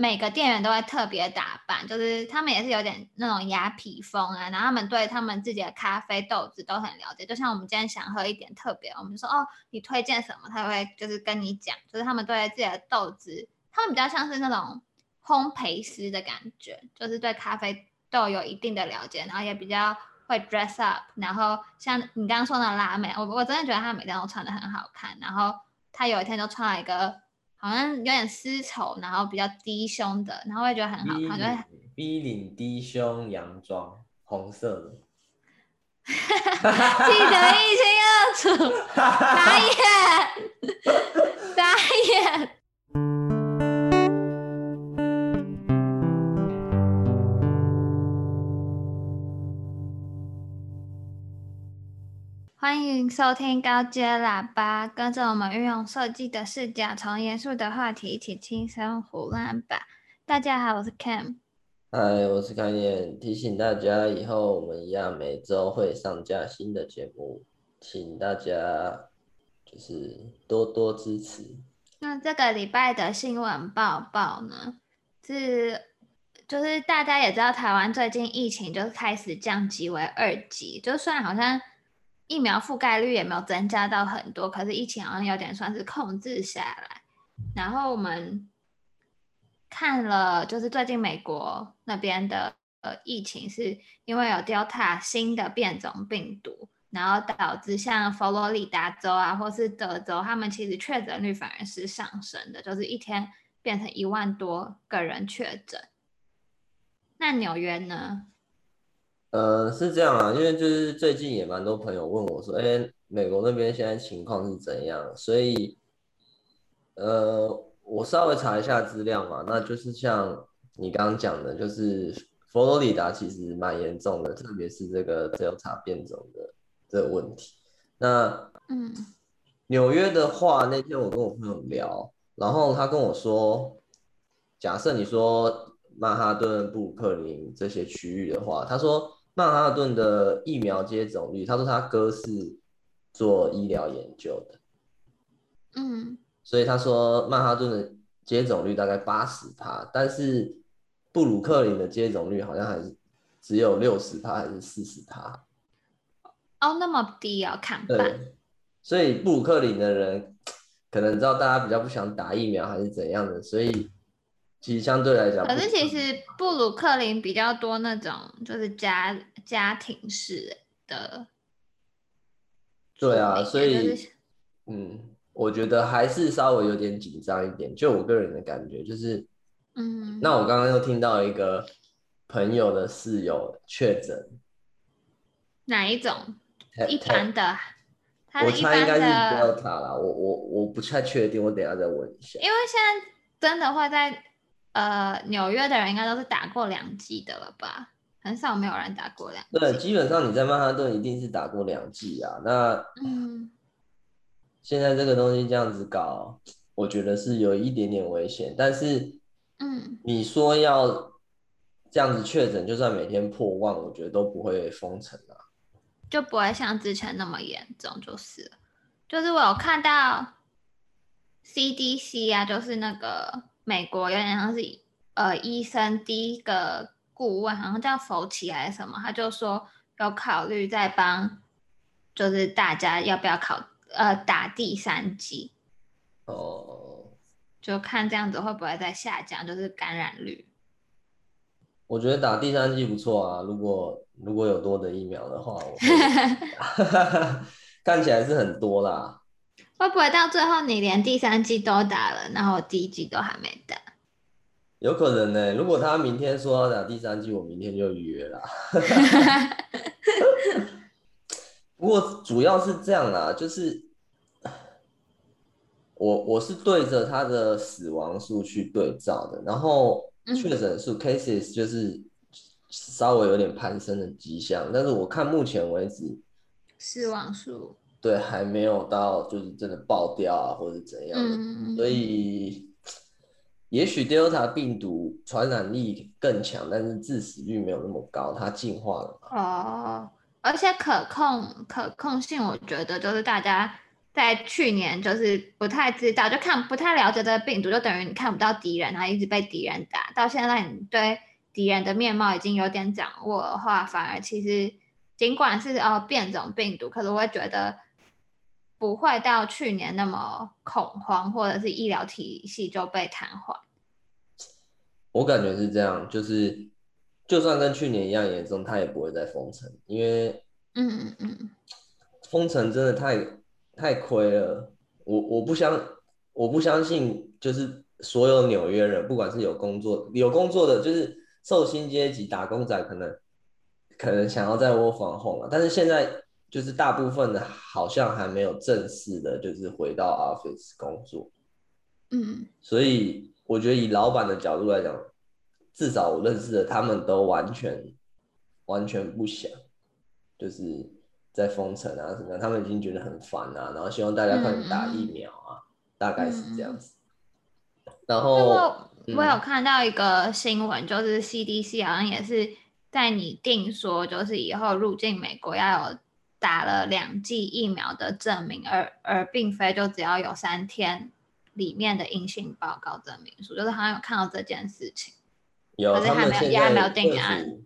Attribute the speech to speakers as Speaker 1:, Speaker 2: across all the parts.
Speaker 1: 每个店员都会特别打扮，就是他们也是有点那种雅痞风啊，然后他们对他们自己的咖啡豆子都很了解。就像我们今天想喝一点特别，我们就说哦，你推荐什么？他会就是跟你讲，就是他们对自己的豆子，他们比较像是那种烘焙师的感觉，就是对咖啡豆有一定的了解，然后也比较会 dress up。然后像你刚刚说的辣妹，我我真的觉得她每天都穿的很好看，然后她有一天就穿了一个。好像有点丝绸，然后比较低胸的，然后我也觉得很好看，就
Speaker 2: V 领低胸洋装，红色的，
Speaker 1: 记得一清二楚，打眼，打眼。欢迎收听高阶喇叭，跟着我们运用设计的视角，从严肃的话题一起轻松胡乱吧。大家好，我是 Cam。
Speaker 2: 嗨，我是康燕。提醒大家，以后我们一样每周会上架新的节目，请大家就是多多支持。
Speaker 1: 那这个礼拜的新闻报报呢，是就是大家也知道，台湾最近疫情就是开始降级为二级，就算好像。疫苗覆盖率也没有增加到很多，可是疫情好像有点算是控制下来。然后我们看了，就是最近美国那边的呃疫情，是因为有 Delta 新的变种病毒，然后导致像佛罗里达州啊，或是德州，他们其实确诊率反而是上升的，就是一天变成一万多个人确诊。那纽约呢？
Speaker 2: 呃，是这样啊，因为就是最近也蛮多朋友问我说，哎、欸，美国那边现在情况是怎样？所以，呃，我稍微查一下资料嘛，那就是像你刚刚讲的，就是佛罗里达其实蛮严重的，特别是这个 Delta 变种的这个问题。那，嗯，纽约的话，那天我跟我朋友聊，然后他跟我说，假设你说曼哈顿、布鲁克林这些区域的话，他说。曼哈顿的疫苗接种率，他说他哥是做医疗研究的，
Speaker 1: 嗯，
Speaker 2: 所以他说曼哈顿的接种率大概八十趴，但是布鲁克林的接种率好像还是只有六十趴还是四十趴？
Speaker 1: 哦，那么低啊，看
Speaker 2: 对，所以布鲁克林的人可能知道大家比较不想打疫苗还是怎样的，所以。其实相对来讲，
Speaker 1: 可是其实布鲁克林比较多那种就是家家庭式的。
Speaker 2: 对啊，所以，嗯，我觉得还是稍微有点紧张一点。就我个人的感觉，就是，嗯，那我刚刚又听到一个朋友的室友确诊，
Speaker 1: 哪一种？一般的，
Speaker 2: 我猜应该是 Delta 啦。我我我不太确定，我等下再问一下。
Speaker 1: 因为现在真的会在。呃，纽约的人应该都是打过两剂的了吧？很少没有人打过两剂。
Speaker 2: 对，基本上你在曼哈顿一定是打过两剂啊。那
Speaker 1: 嗯，
Speaker 2: 现在这个东西这样子搞，我觉得是有一点点危险。但是，
Speaker 1: 嗯，
Speaker 2: 你说要这样子确诊，就算每天破万，我觉得都不会封城啊，
Speaker 1: 就不会像之前那么严重，就是。就是我有看到 CDC 啊，就是那个。美国有点像是呃医生第一个顾问，好像叫福奇还是什么，他就说有考虑在帮，就是大家要不要考呃打第三剂
Speaker 2: 哦，
Speaker 1: 就看这样子会不会再下降，就是感染率。
Speaker 2: 我觉得打第三剂不错啊，如果如果有多的疫苗的话，我 看起来是很多啦。
Speaker 1: 会不会到最后你连第三季都打了，然后第一季都还没打？
Speaker 2: 有可能呢、欸。如果他明天说要打第三季，我明天就预约了。不过主要是这样啦，就是我我是对着他的死亡数去对照的，然后确诊数 cases 就是稍微有点攀升的迹象，但是我看目前为止
Speaker 1: 死亡数。
Speaker 2: 对，还没有到就是真的爆掉啊，或者怎样的，嗯、所以也许 Delta 病毒传染力更强，但是致死率没有那么高，它进化了嘛。
Speaker 1: 哦，而且可控可控性，我觉得就是大家在去年就是不太知道，就看不太了解这个病毒，就等于你看不到敌人，然后一直被敌人打。到现在你对敌人的面貌已经有点掌握的话，反而其实尽管是哦变种病毒，可是我会觉得不会到去年那么恐慌，或者是医疗体系就被瘫痪。
Speaker 2: 我感觉是这样，就是就算跟去年一样严重，它也不会再封城，因为嗯嗯嗯，封城真的太。太亏了，我我不相我不相信，就是所有纽约人，不管是有工作有工作的，就是受薪阶级打工仔，可能可能想要在 work from home 啊，但是现在就是大部分的好像还没有正式的，就是回到 office 工作，嗯，所以我觉得以老板的角度来讲，至少我认识的他们都完全完全不想，就是。在封城啊什么，他们已经觉得很烦啊，然后希望大家快点打疫苗啊，嗯、大概是这样子。嗯、然后
Speaker 1: 我有看到一个新闻，就是 CDC 好像也是在拟定说，就是以后入境美国要有打了两剂疫苗的证明，而而并非就只要有三天里面的阴性报告证明书，就是好像有看到这件事情。
Speaker 2: 有，
Speaker 1: 可是还没有，也还没有定案。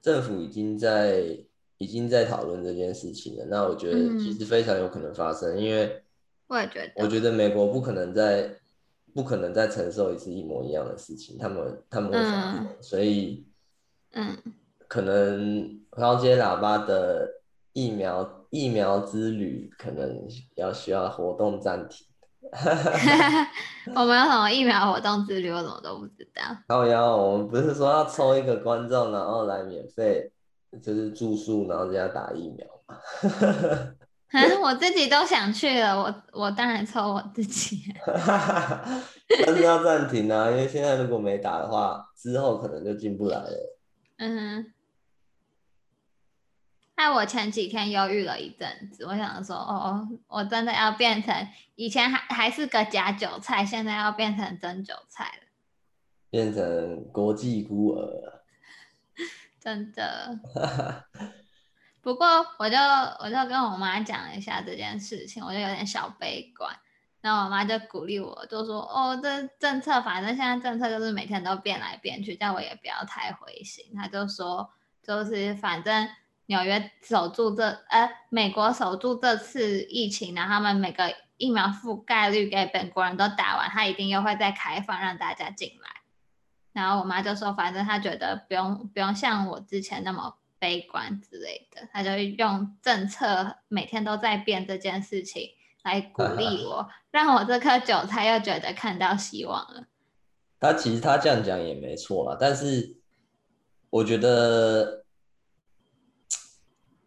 Speaker 2: 政府已经在。已经在讨论这件事情了，那我觉得其实非常有可能发生，嗯、因为
Speaker 1: 我也觉得，
Speaker 2: 我觉得美国不可能再不可能再承受一次一模一样的事情，他们他们会发，嗯、所以嗯，可能高阶喇叭的疫苗疫苗之旅可能要需要活动暂停。
Speaker 1: 我们有什么疫苗活动之旅，我怎么都不知道。
Speaker 2: 好呀，我们不是说要抽一个观众，然后来免费。就是住宿，然后就要打疫苗嘛。
Speaker 1: 啊，我自己都想去了，我我当然抽我自己。
Speaker 2: 但是要暂停啊，因为现在如果没打的话，之后可能就进不来了。
Speaker 1: 嗯。那我前几天忧郁了一阵子，我想说，哦，我真的要变成以前还还是个假韭菜，现在要变成真韭菜了，
Speaker 2: 变成国际孤儿。
Speaker 1: 真的，不过我就我就跟我妈讲了一下这件事情，我就有点小悲观。然后我妈就鼓励我，就说：“哦，这政策反正现在政策就是每天都变来变去，叫我也不要太灰心。”她就说：“就是反正纽约守住这，呃，美国守住这次疫情，然后他们每个疫苗覆盖率给本国人都打完，他一定又会再开放让大家进来。”然后我妈就说，反正她觉得不用不用像我之前那么悲观之类的，她就用政策每天都在变这件事情来鼓励我，让我这颗韭菜又觉得看到希望了。
Speaker 2: 他其实他这样讲也没错啦，但是我觉得。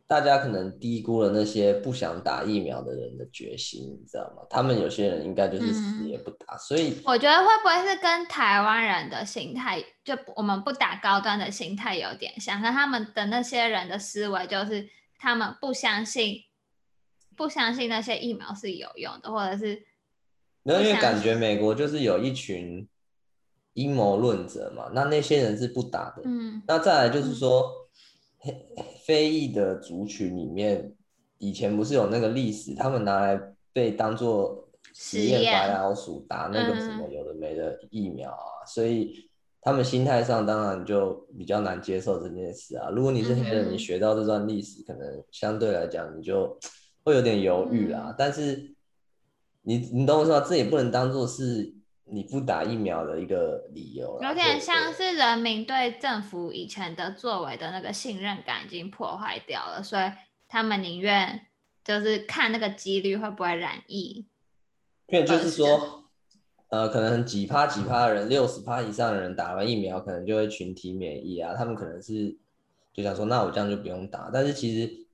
Speaker 2: 大家可能低估了那些不想打疫苗的人的决心，你知道吗？他们有些人应该就是死也不打，嗯、所以
Speaker 1: 我觉得会不会是跟台湾人的心态，就我们不打高端的心态有点像？那他们的那些人的思维就是他们不相信，不相信那些疫苗是有用的，或者是
Speaker 2: 因为感觉美国就是有一群阴谋论者嘛，那那些人是不打的。嗯，那再来就是说。嗯 非裔的族群里面，以前不是有那个历史，他们拿来被当做实验白老鼠打 那个什么有的没的疫苗啊，嗯、所以他们心态上当然就比较难接受这件事啊。如果你是黑人，你学到这段历史，可能相对来讲你就会有点犹豫啦。嗯、但是你你懂我说，这也不能当做是。你不打疫苗的一个理由，
Speaker 1: 有点像是人民对政府以前的作为的那个信任感已经破坏掉了，所以他们宁愿就是看那个几率会不会染疫。
Speaker 2: 因为就是说，呃，可能几趴几趴的人，六十趴以上的人打完疫苗，可能就会群体免疫啊。他们可能是就想说，那我这样就不用打。但是其实，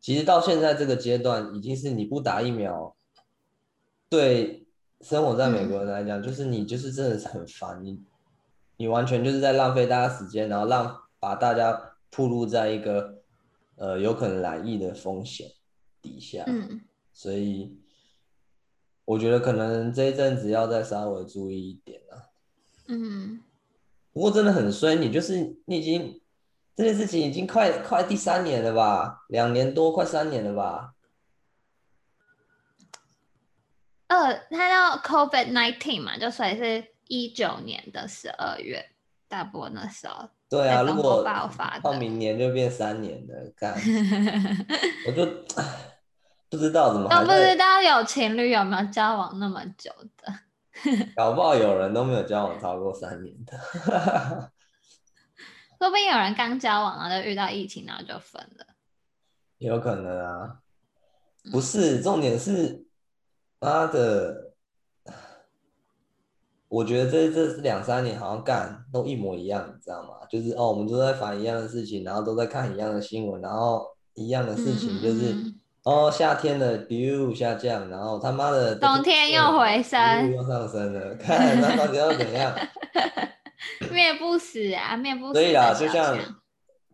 Speaker 2: 其实到现在这个阶段，已经是你不打疫苗，对。生活在美国人来讲，嗯、就是你就是真的是很烦你，你完全就是在浪费大家时间，然后让把大家暴露在一个呃有可能染疫的风险底下。嗯，所以我觉得可能这一阵子要再稍微注意一点啊。嗯，不过真的很衰，你就是你已经这件事情已经快快第三年了吧，两年多快三年了吧。
Speaker 1: 呃，它叫 COVID nineteen 嘛，就所以是一九年的十二月，大波那时候。
Speaker 2: 对啊，如果
Speaker 1: 爆发
Speaker 2: 到明年就变三年了，干，我就不知道怎么还。
Speaker 1: 都不知道有情侣有没有交往那么久的。
Speaker 2: 搞不好有人都没有交往超过三年的。
Speaker 1: 说不定有人刚交往，然后就遇到疫情，然后就分了。
Speaker 2: 有可能啊，不是，重点是，妈的，我觉得这这两三年好像干都一模一样，你知道吗？就是哦，我们都在烦一样的事情，然后都在看一样的新闻，然后一样的事情就是，嗯、哦，夏天的 biu 下降，然后他妈的
Speaker 1: 冬天又回升，
Speaker 2: 又上升了，看那到底要怎样？
Speaker 1: 灭不死啊，灭不死。
Speaker 2: 所以啊，就像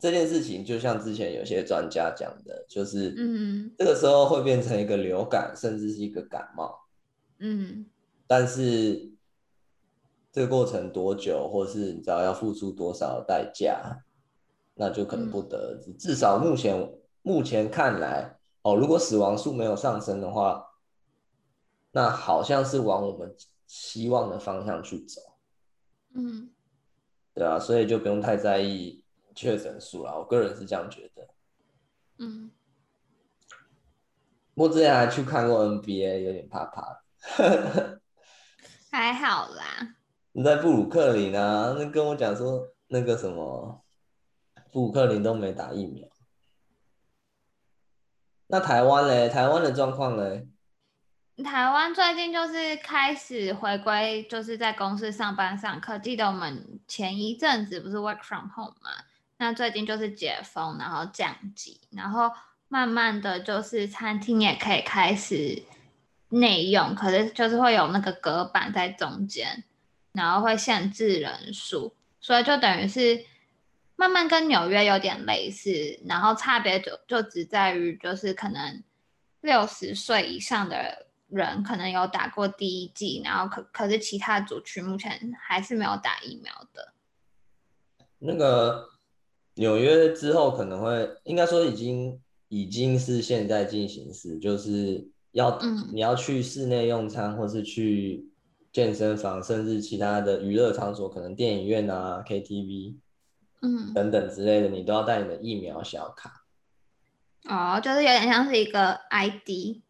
Speaker 2: 这件事情，就像之前有些专家讲的，就是，嗯，这个时候会变成一个流感，甚至是一个感冒，嗯，但是这个过程多久，或是你知道要付出多少代价，那就可能不得而知。至少目前目前看来，哦，如果死亡数没有上升的话，那好像是往我们希望的方向去走，嗯。对啊，所以就不用太在意确诊数啦。我个人是这样觉得。嗯。我之前还去看过 NBA，有点怕怕。
Speaker 1: 还好啦。
Speaker 2: 你在布鲁克林啊？那跟我讲说那个什么，布鲁克林都没打疫苗。那台湾嘞？台湾的状况嘞？
Speaker 1: 台湾最近就是开始回归，就是在公司上班上课。记得我们前一阵子不是 work from home 嘛？那最近就是解封，然后降级，然后慢慢的就是餐厅也可以开始内用，可是就是会有那个隔板在中间，然后会限制人数，所以就等于是慢慢跟纽约有点类似，然后差别就就只在于就是可能六十岁以上的。人可能有打过第一剂，然后可可是其他族群目前还是没有打疫苗的。
Speaker 2: 那个纽约之后可能会，应该说已经已经是现在进行时，就是要、嗯、你要去室内用餐，或是去健身房，甚至其他的娱乐场所，可能电影院啊、KTV，嗯等等之类的，你都要带你的疫苗小卡。
Speaker 1: 哦，就是有点像是一个 ID。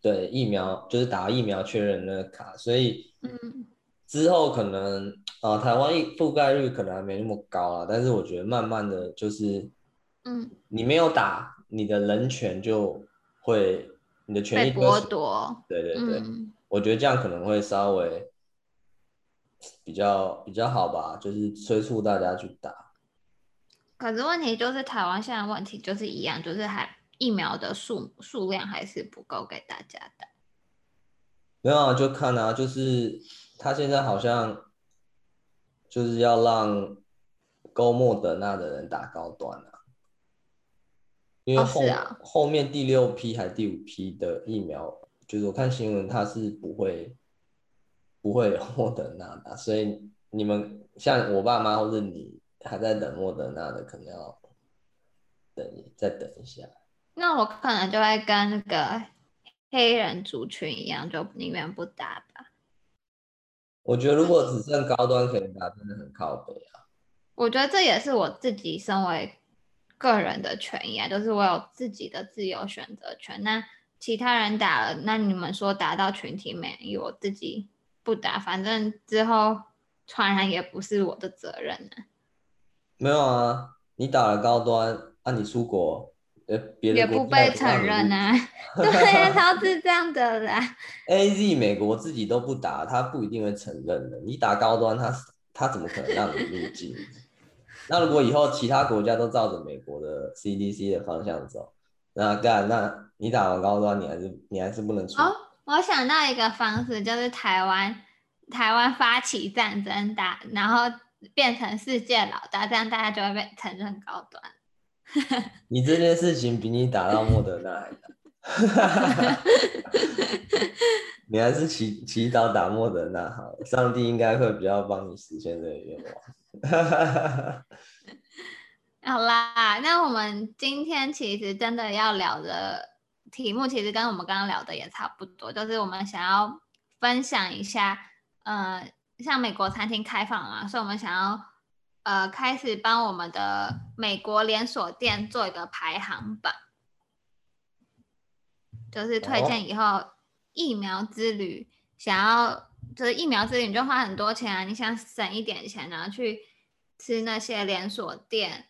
Speaker 2: 对，疫苗就是打疫苗确认那个卡，所以嗯之后可能啊、呃，台湾覆盖率可能还没那么高啊，但是我觉得慢慢的就是，嗯，你没有打，你的人权就会，你的权益
Speaker 1: 被剥夺。
Speaker 2: 对对对，嗯、我觉得这样可能会稍微比较比较好吧，就是催促大家去打。
Speaker 1: 可是问题就是台湾现在问题就是一样，就是还。疫苗的数数量还是不够给大家打。
Speaker 2: 没有啊，就看啊，就是他现在好像就是要让勾莫德纳的人打高端啊，因为后、哦啊、后面第六批还第五批的疫苗，就是我看新闻他是不会不会有莫德纳的，所以你们像我爸妈或者你还在等莫德纳的，可能要等再等一下。
Speaker 1: 那我可能就会跟那个黑人族群一样，就宁愿不打吧。
Speaker 2: 我觉得如果只剩高端可以打，真的很靠北啊。
Speaker 1: 我觉得这也是我自己身为个人的权益啊，就是我有自己的自由选择权。那其他人打了，那你们说打到群体免疫，我自己不打，反正之后传染也不是我的责任呢。
Speaker 2: 没有啊，你打了高端，那、啊、你出国。
Speaker 1: 也不被承认啊，对，他是这样的啦。
Speaker 2: A Z 美国自己都不打，他不一定会承认的。你打高端，他他怎么可能让你入境？那如果以后其他国家都照着美国的 C D C 的方向走，那干，那你打完高端，你还是你还是不能出。
Speaker 1: 哦，我想到一个方式，就是台湾台湾发起战争打，然后变成世界老大，这样大家就会被承认高端。
Speaker 2: 你这件事情比你打到莫德纳还难，你还是祈祈祷打莫德纳好，上帝应该会比较帮你实现这个愿望。
Speaker 1: 好啦，那我们今天其实真的要聊的题目其实跟我们刚刚聊的也差不多，就是我们想要分享一下，呃，像美国餐厅开放啊，所以我们想要呃开始帮我们的美国连锁店做一个排行榜，就是推荐以后疫苗之旅，想要就是疫苗之旅你就花很多钱啊，你想省一点钱，然后去吃那些连锁店，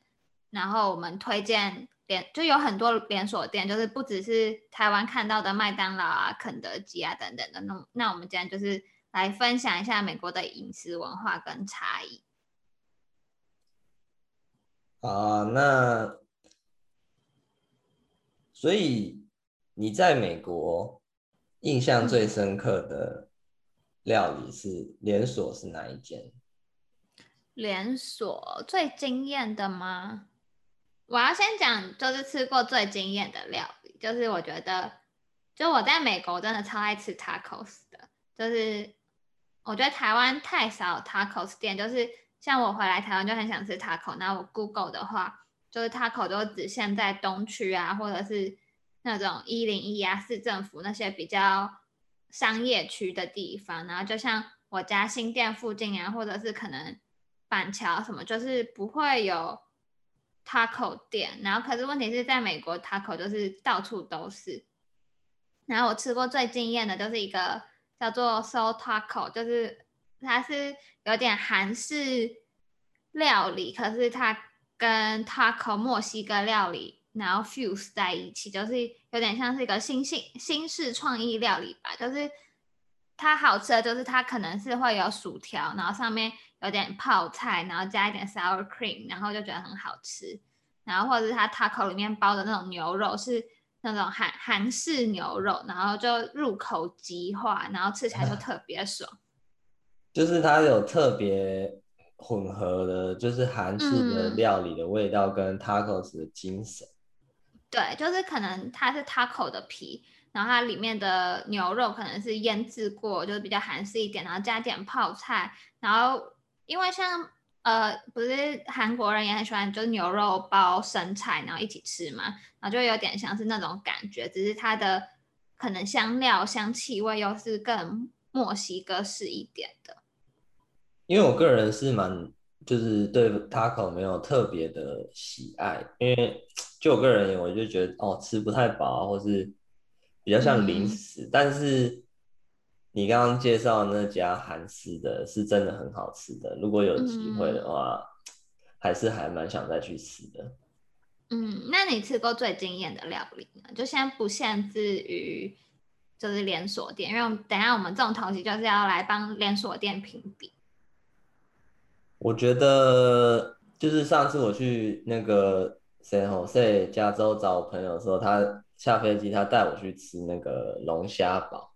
Speaker 1: 然后我们推荐。连就有很多连锁店，就是不只是台湾看到的麦当劳啊、肯德基啊等等的。那那我们今天就是来分享一下美国的饮食文化跟差异。
Speaker 2: 啊，那所以你在美国印象最深刻的料理是连锁是哪一间？
Speaker 1: 连锁最惊艳的吗？我要先讲，就是吃过最惊艳的料理，就是我觉得，就我在美国真的超爱吃 tacos 的，就是我觉得台湾太少 tacos 店，就是像我回来台湾就很想吃 taco，那我 Google 的话，就是 taco 都只限在东区啊，或者是那种一零一啊、市政府那些比较商业区的地方，然后就像我家新店附近啊，或者是可能板桥什么，就是不会有。Taco 店，然后可是问题是在美国，Taco 就是到处都是。然后我吃过最惊艳的就是一个叫做 So Taco，就是它是有点韩式料理，可是它跟 Taco 墨西哥料理然后 fuse 在一起，就是有点像是一个新新新式创意料理吧。就是它好吃的就是它可能是会有薯条，然后上面。有点泡菜，然后加一点 sour cream，然后就觉得很好吃。然后或者是它 taco 里面包的那种牛肉是那种韩韩式牛肉，然后就入口即化，然后吃起来就 特别爽。
Speaker 2: 就是它有特别混合的，就是韩式的料理的味道跟 tacos 的精神。
Speaker 1: 嗯。对，就是可能它是 taco 的皮，然后它里面的牛肉可能是腌制过，就是比较韩式一点，然后加点泡菜，然后。因为像呃，不是韩国人也很喜欢，就是牛肉包生菜，然后一起吃嘛，然后就有点像是那种感觉，只是它的可能香料、香气味又是更墨西哥式一点的。
Speaker 2: 因为我个人是蛮，就是对 taco 没有特别的喜爱，因为就我个人而言，我就觉得哦，吃不太饱，或是比较像零食，嗯、但是。你刚刚介绍那家韩式的是真的很好吃的，如果有机会的话，嗯、还是还蛮想再去吃的。
Speaker 1: 嗯，那你吃过最惊艳的料理呢？就先不限制于就是连锁店，因为等下我们这种东西就是要来帮连锁店评比。
Speaker 2: 我觉得就是上次我去那个 San Jose 加州找我朋友的时候，他下飞机他带我去吃那个龙虾堡。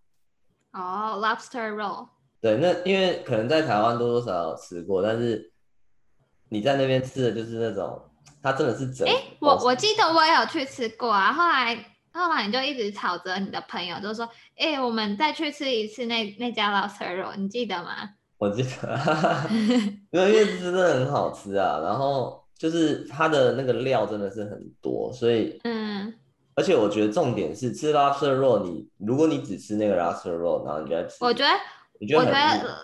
Speaker 1: 哦、oh，lobster roll。
Speaker 2: 对，那因为可能在台湾多多少少吃过，但是你在那边吃的就是那种，它真的是整。哎、欸，
Speaker 1: 我我记得我也有去吃过啊，后来后来你就一直吵着你的朋友，就说，哎、欸，我们再去吃一次那那家 lobster roll，你记得吗？
Speaker 2: 我记得，因为因为真的很好吃啊，然后就是它的那个料真的是很多，所以嗯。而且我觉得重点是吃 lobster roll，你如果你只吃那个 lobster roll，然后你就在吃，
Speaker 1: 我觉得，我觉得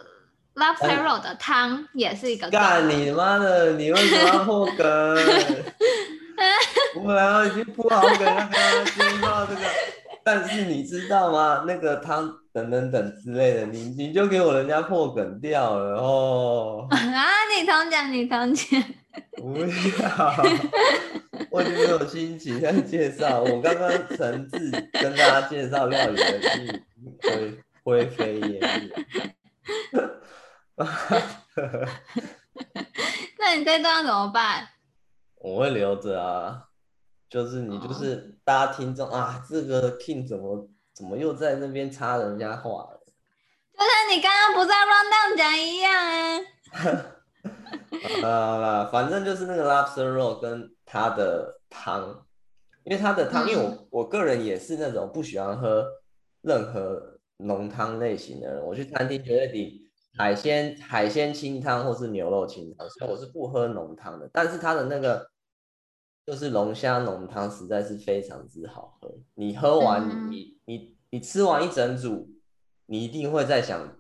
Speaker 1: lobster roll 的汤也是一个。
Speaker 2: 干你妈的！你为什么要破梗？我本来已经铺好梗了，听到这个，但是你知道吗？那个汤等等等之类的，你你就给我人家破梗掉了哦。啊！
Speaker 1: 你同讲，你同讲。
Speaker 2: 不要。我已经没有心情在介绍，我刚刚诚挚跟大家介绍料理的是灰灰飞烟灭。
Speaker 1: 那你这段怎么办？
Speaker 2: 我会留着啊，就是你就是大家听众啊，这个 King 怎么怎么又在那边插人家话了？
Speaker 1: 就像你刚刚不在 rundown 讲一样啊。
Speaker 2: 好 反正就是那个 lobster roll 跟它的汤，因为它的汤，因为我我个人也是那种不喜欢喝任何浓汤类型的人，我去餐厅绝对点海鲜海鲜清汤或是牛肉清汤，所以我是不喝浓汤的。但是它的那个就是龙虾浓汤实在是非常之好喝。你喝完，嗯、你你你吃完一整组，你一定会在想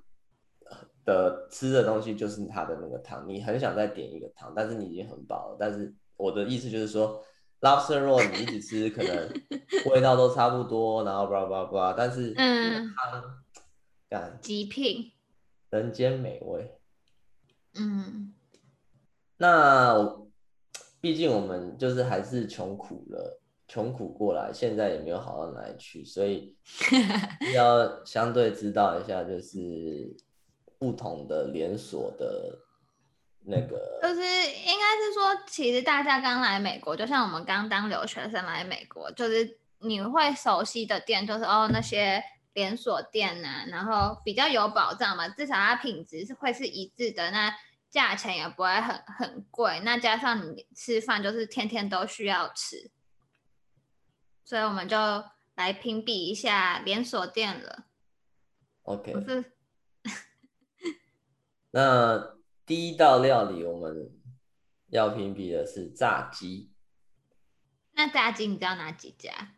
Speaker 2: 的吃的东西就是它的那个汤，你很想再点一个汤，但是你已经很饱了。但是我的意思就是说，lobster roll 你一直吃，可能 味道都差不多，然后 blah blah blah，但是嗯，汤干
Speaker 1: 极品，
Speaker 2: 人间美味。
Speaker 1: 嗯，
Speaker 2: 那毕竟我们就是还是穷苦了，穷苦过来，现在也没有好到哪里去，所以 要相对知道一下，就是不同的连锁的那个，
Speaker 1: 就是应该是说，其实大家刚来美国，就像我们刚当留学生来美国，就是你会熟悉的店，就是哦那些连锁店啊，然后比较有保障嘛，至少它品质是会是一致的那。价钱也不会很很贵，那加上你吃饭就是天天都需要吃，所以我们就来评比一下连锁店了。
Speaker 2: OK，
Speaker 1: 是
Speaker 2: 那第一道料理我们要评比的是炸鸡。
Speaker 1: 那炸鸡你知道哪几家？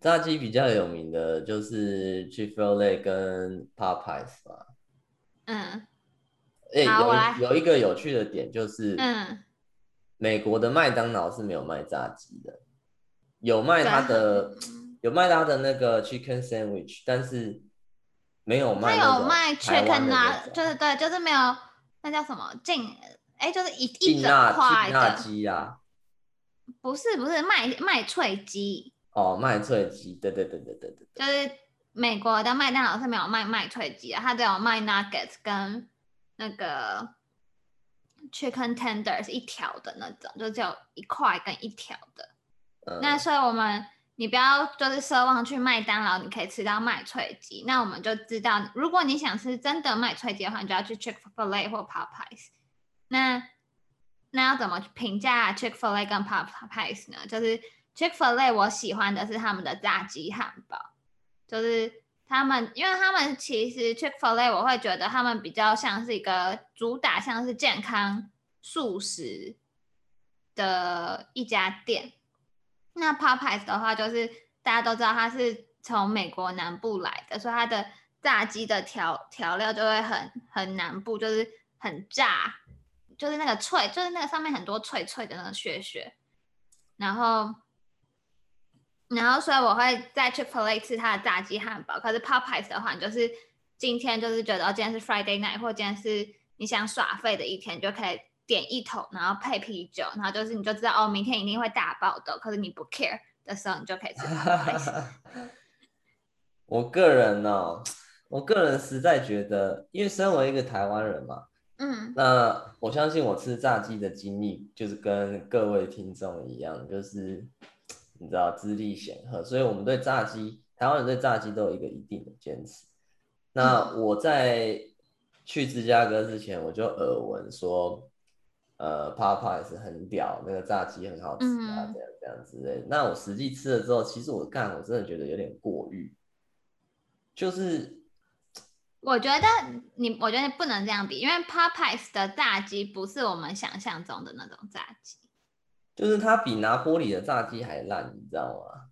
Speaker 2: 炸鸡比较有名的就是 Chick-fil-A 跟 Popeyes 吧。
Speaker 1: 嗯。
Speaker 2: 欸、有有一个有趣的点就是，嗯，美国的麦当劳是没有卖炸鸡的，有卖它的有卖它的那个 chicken sandwich，但是没有卖。它
Speaker 1: 有卖 chicken 啊，就是对，就是没有那叫什么？劲，哎、欸，就是一一整块的。
Speaker 2: 鸡啊，
Speaker 1: 不是不是麦麦脆鸡。
Speaker 2: 哦，麦脆鸡，对对对对对对，
Speaker 1: 就是美国的麦当劳是没有卖麦脆鸡的，它只有卖 nuggets 跟。那个 chicken tender 是一条的那种，就只有一块跟一条的。嗯、那所以我们你不要就是奢望去麦当劳，你可以吃到麦脆鸡。那我们就知道，如果你想吃真的麦脆鸡的话，你就要去 Chick-fil-A 或 Popeyes。那那要怎么评价 Chick-fil-A 跟 Popeyes 呢？就是 Chick-fil-A 我喜欢的是他们的炸鸡汉堡，就是。他们，因为他们其实 Chick-fil-A，我会觉得他们比较像是一个主打像是健康素食的一家店。那 Popeyes 的话，就是大家都知道它是从美国南部来的，所以它的炸鸡的调调料就会很很南部，就是很炸，就是那个脆，就是那个上面很多脆脆的那个屑屑，然后。然后，所以我会在 Chick-fil-A 吃它的炸鸡汉堡。可是 Popeyes 的话，你就是今天就是觉得今天是 Friday night，或今天是你想耍废的一天，你就可以点一桶，然后配啤酒，然后就是你就知道哦，明天一定会大爆的。可是你不 care 的时候，你就可以吃 Popeyes。
Speaker 2: 我个人呢、哦，我个人实在觉得，因为身为一个台湾人嘛，
Speaker 1: 嗯，
Speaker 2: 那我相信我吃炸鸡的经历就是跟各位听众一样，就是。你知道资历显赫，所以我们对炸鸡，台湾人对炸鸡都有一个一定的坚持。那我在去芝加哥之前，我就耳闻说，呃，Popeyes 很屌，那个炸鸡很好吃啊，这样这样之类。那我实际吃了之后，其实我干，我真的觉得有点过誉。就是
Speaker 1: 我觉得你，我觉得你不能这样比，因为 Popeyes 的炸鸡不是我们想象中的那种炸鸡。
Speaker 2: 就是它比拿坡里的炸鸡还烂，你知道吗？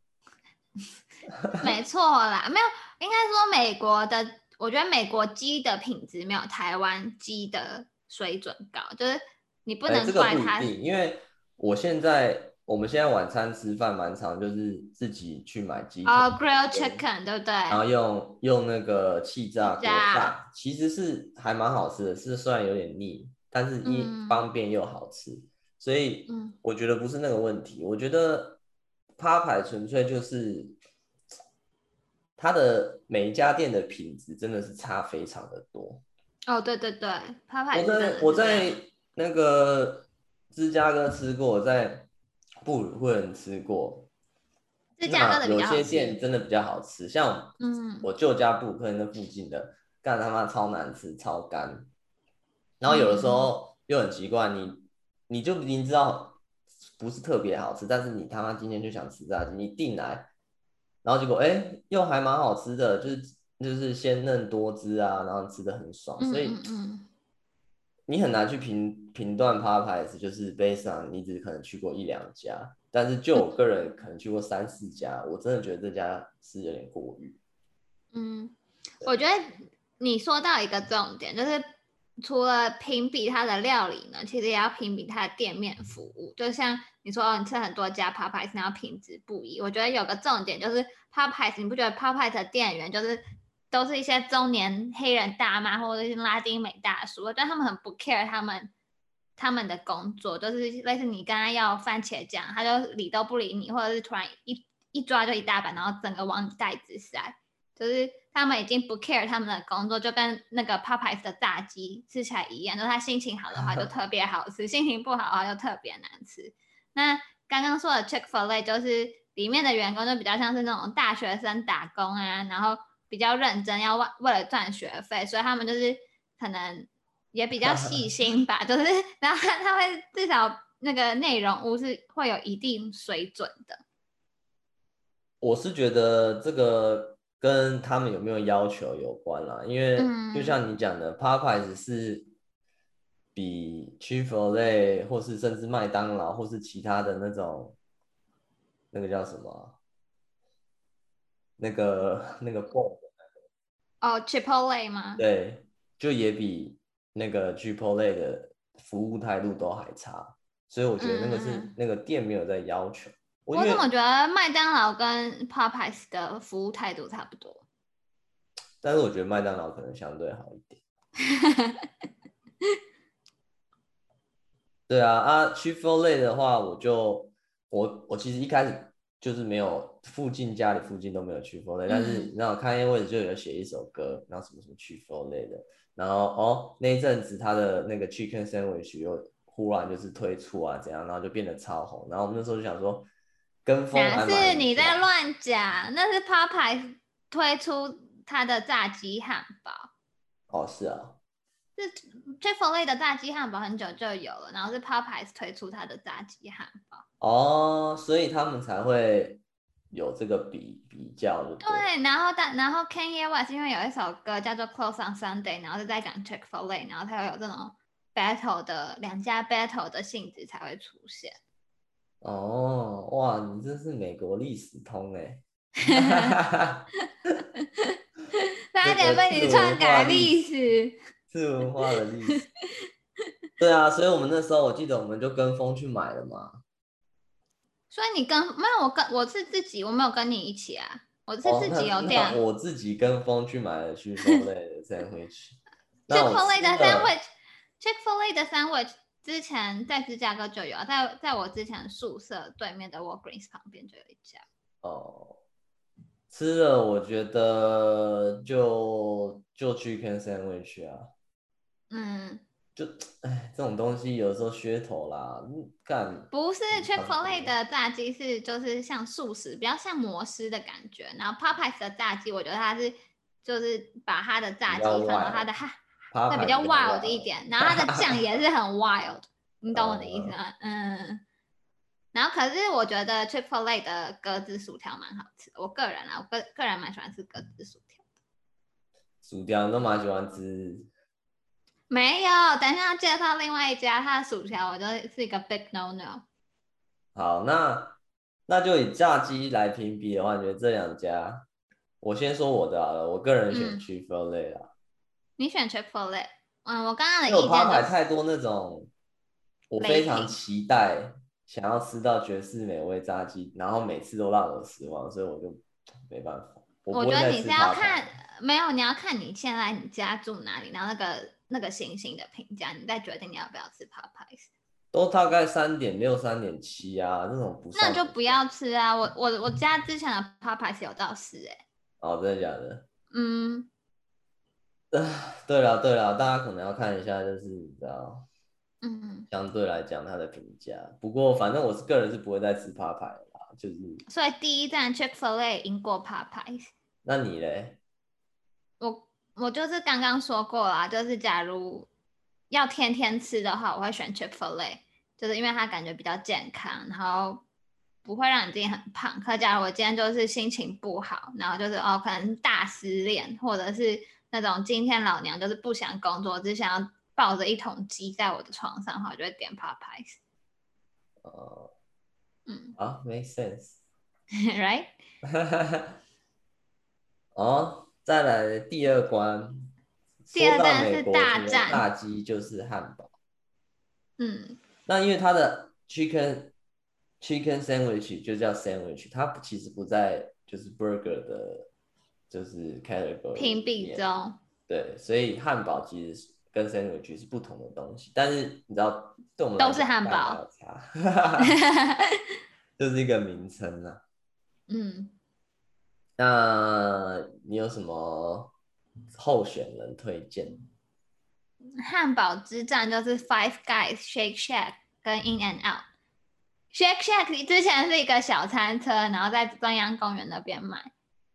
Speaker 1: 没错啦，没有，应该说美国的，我觉得美国鸡的品质没有台湾鸡的水准高，就是你不能怪它。
Speaker 2: 因为我现在我们现在晚餐吃饭蛮常，就是自己去买鸡
Speaker 1: 哦、oh,，grilled chicken 对不对？然
Speaker 2: 后用用那个气炸锅炸，其实是还蛮好吃的，是虽然有点腻，但是一方便又好吃。嗯所以，我觉得不是那个问题。嗯、我觉得 Popeyes 纯粹就是它的每一家店的品质真的是差非常的多。
Speaker 1: 哦，对对对，Popeyes
Speaker 2: 我在我在那个芝加哥吃过，在布鲁克林吃过。
Speaker 1: 芝加哥的
Speaker 2: 有些店真的比较好吃，像嗯，我舅家布鲁克林那附近的，干他妈超难吃，超干。然后有的时候又很奇怪，你。你就已经知道不是特别好吃，但是你他妈今天就想吃炸鸡，你定来，然后结果哎、欸、又还蛮好吃的，就是就是鲜嫩多汁啊，然后吃的很爽，所以你很难去评评断 Popeyes，就是 based on 你只可能去过一两家，但是就我个人可能去过三四家，我真的觉得这家是有点过誉。
Speaker 1: 嗯，我觉得你说到一个重点，就是除了评比它的料理呢，其实也要评比它的店面服务。就像你说，你吃很多家 Popeyes，然后品质不一。我觉得有个重点就是 Popeyes，你不觉得 Popeyes 的店员就是都是一些中年黑人大妈或者是拉丁美大叔？我觉得他们很不 care 他们他们的工作，就是类似你刚刚要番茄酱，他就理都不理你，或者是突然一一抓就一大把，然后整个往你袋子塞。就是他们已经不 care 他们的工作，就跟那个 Popeyes 的炸鸡吃起来一样，就是他心情好的话就特别好吃，心情不好的话就特别难吃。那刚刚说的 Chick-fil-A 就是里面的员工就比较像是那种大学生打工啊，然后比较认真，要为为了赚学费，所以他们就是可能也比较细心吧，就是然后他他会至少那个内容物是会有一定水准的。
Speaker 2: 我是觉得这个。跟他们有没有要求有关啦，因为就像你讲的，Popeyes 是比 Chick-fil-A 或是甚至麦当劳或是其他的那种，那个叫什么？那个那个 Bowl
Speaker 1: 哦，Chipotle 吗？
Speaker 2: 对，就也比那个 Chipotle 的服务态度都还差，所以我觉得那个是、嗯、那个店没有在要求。我，
Speaker 1: 我怎么觉得麦当劳跟 Popeyes 的服务态度差不多？
Speaker 2: 但是我觉得麦当劳可能相对好一点。对啊，啊，Chick-fil-A 的话，我就我我其实一开始就是没有附近家里附近都没有 Chick-fil-A，但是然后看一位置就有写一首歌，然后什么什么 Chick-fil-A 的，然后哦那一阵子他的那个 Chicken Sandwich 又忽然就是推出啊怎样，然后就变得超红，然后我们那时候就想说。跟风
Speaker 1: 是你在乱讲，那是 Popeyes 推出他的炸鸡汉堡。
Speaker 2: 哦，是啊，
Speaker 1: 是 Chick-fil-A 的炸鸡汉堡很久就有了，然后是 Popeyes 推出他的炸鸡汉堡。
Speaker 2: 哦，所以他们才会有这个比比较的。
Speaker 1: 对，然后但然后 Kanye West 因为有一首歌叫做 Close on Sunday，然后就在讲 Chick-fil-A，然后才会有这种 battle 的两家 battle 的性质才会出现。
Speaker 2: 哦，哇，你真是美国历史通哎！
Speaker 1: 差点被你篡改历史，
Speaker 2: 是文化的历史。对啊，所以我们那时候我记得我们就跟风去买了嘛。
Speaker 1: 所以你跟没有我跟我是自己，我没有跟你一起啊，我是自己有点。
Speaker 2: 哦、我自己跟风去买了 Chick-fil-A 的 sandwich。
Speaker 1: Chick-fil-A 的 sandwich，Chick-fil-A 的 sandwich。之前在芝加哥就有，在在我之前宿舍对面的 Walgreens 旁边就有一家。
Speaker 2: 哦，吃了我觉得就就 Chicken Sandwich 啊。
Speaker 1: 嗯。
Speaker 2: 就哎，这种东西有时候噱头啦，干。
Speaker 1: 不是 Chick-fil-A 的炸鸡是就是像素食，比较像摩斯的感觉。然后 Popeyes 的炸鸡，我觉得它是就是把它的炸鸡放到它的哈。会比较 wild 一点，然后它的酱也是很 wild，你懂我的意思吗？嗯。然后可是我觉得 Chick-fil-A 的格子薯条蛮好吃的，我个人啊，我个个人蛮喜欢吃格子薯条。
Speaker 2: 薯条你都蛮喜欢吃？
Speaker 1: 没有，等一下要介绍另外一家，它的薯条我觉得是一个 big no no。
Speaker 2: 好，那那就以炸鸡来评比的话，你觉得这两家？我先说我的好了，我个人选 Chick-fil-A 啦。
Speaker 1: 你选 Chick-fil-A，嗯，我刚刚的意见、就是。
Speaker 2: 我怕买太多那种，我非常期待想要吃到绝世美味炸鸡，然后每次都让我失望，所以我就没办法。我，
Speaker 1: 我觉得你是要看，没有，你要看你现在你家住哪里，然后那个那个星星的评价，你再决定你要不要吃 Popeyes。
Speaker 2: 都大概三点六、三点七啊，那种不。
Speaker 1: 那就不要吃啊！我我我家之前的 Popeyes 有到四哎。
Speaker 2: 哦，真的假的？
Speaker 1: 嗯。
Speaker 2: 呃，对了对了，大家可能要看一下，就是你知道，
Speaker 1: 嗯，
Speaker 2: 相对来讲它的评价。不过反正我是个人是不会再吃 Popeye 的啦，就是。所
Speaker 1: 以第一站 Chick-fil-A 赢过 Popeye。
Speaker 2: 那你嘞？
Speaker 1: 我我就是刚刚说过啦，就是假如要天天吃的话，我会选 Chick-fil-A，就是因为它感觉比较健康，然后不会让你自己很胖。可假如我今天就是心情不好，然后就是哦，可能大失恋，或者是。那种今天老娘就是不想工作，只想要抱着一桶鸡在我的床上的话，我就会点 Popeyes。
Speaker 2: 哦，
Speaker 1: 嗯，
Speaker 2: 啊，make
Speaker 1: sense，right？
Speaker 2: 哦，再来第二关，
Speaker 1: 第二关是大战，
Speaker 2: 大鸡就是汉堡。
Speaker 1: 嗯，
Speaker 2: 那因为它的 chicken chicken sandwich 就叫 sandwich，它其实不在就是 burger 的，就是 category
Speaker 1: 评比中。
Speaker 2: 对，所以汉堡其实跟 sandwich 是不同的东西，但是你知道，对我们
Speaker 1: 都是汉堡，
Speaker 2: 就是一个名称啊。
Speaker 1: 嗯，
Speaker 2: 那你有什么候选人推荐？
Speaker 1: 汉堡之战就是 Five Guys、Shake Shack 跟 In and Out。Shake Shack 之前是一个小餐车，然后在中央公园那边买，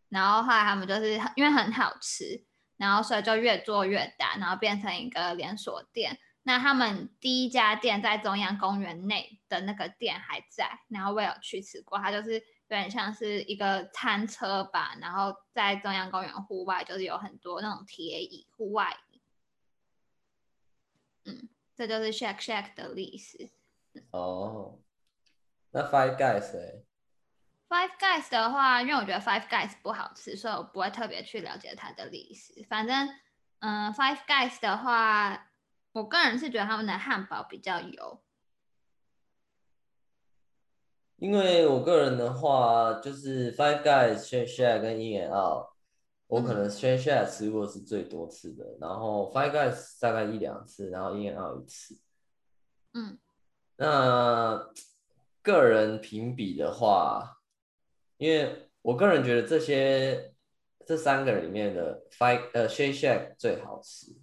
Speaker 1: 然后后来他们就是因为很好吃。然后所以就越做越大，然后变成一个连锁店。那他们第一家店在中央公园内的那个店还在，然后我有去吃过，它就是有点像是一个餐车吧。然后在中央公园户外就是有很多那种铁椅，户外椅。嗯，这就是 Shake Shack 的历史。
Speaker 2: 哦，那 Five Guys
Speaker 1: Five Guys 的话，因为我觉得 Five Guys 不好吃，所以我不会特别去了解它的历史。反正，嗯，Five Guys 的话，我个人是觉得他们的汉堡比较油。
Speaker 2: 因为我个人的话，就是 Five Guys、Shake Shack 跟 In and Out，我可能 Shake Shack 吃过是最多次的，嗯、然后 Five Guys 大概一两次，然后 In and Out 一次。
Speaker 1: 嗯，
Speaker 2: 那个人评比的话。因为我个人觉得这些这三个里面的 Five 呃 Shake Shack 最好吃，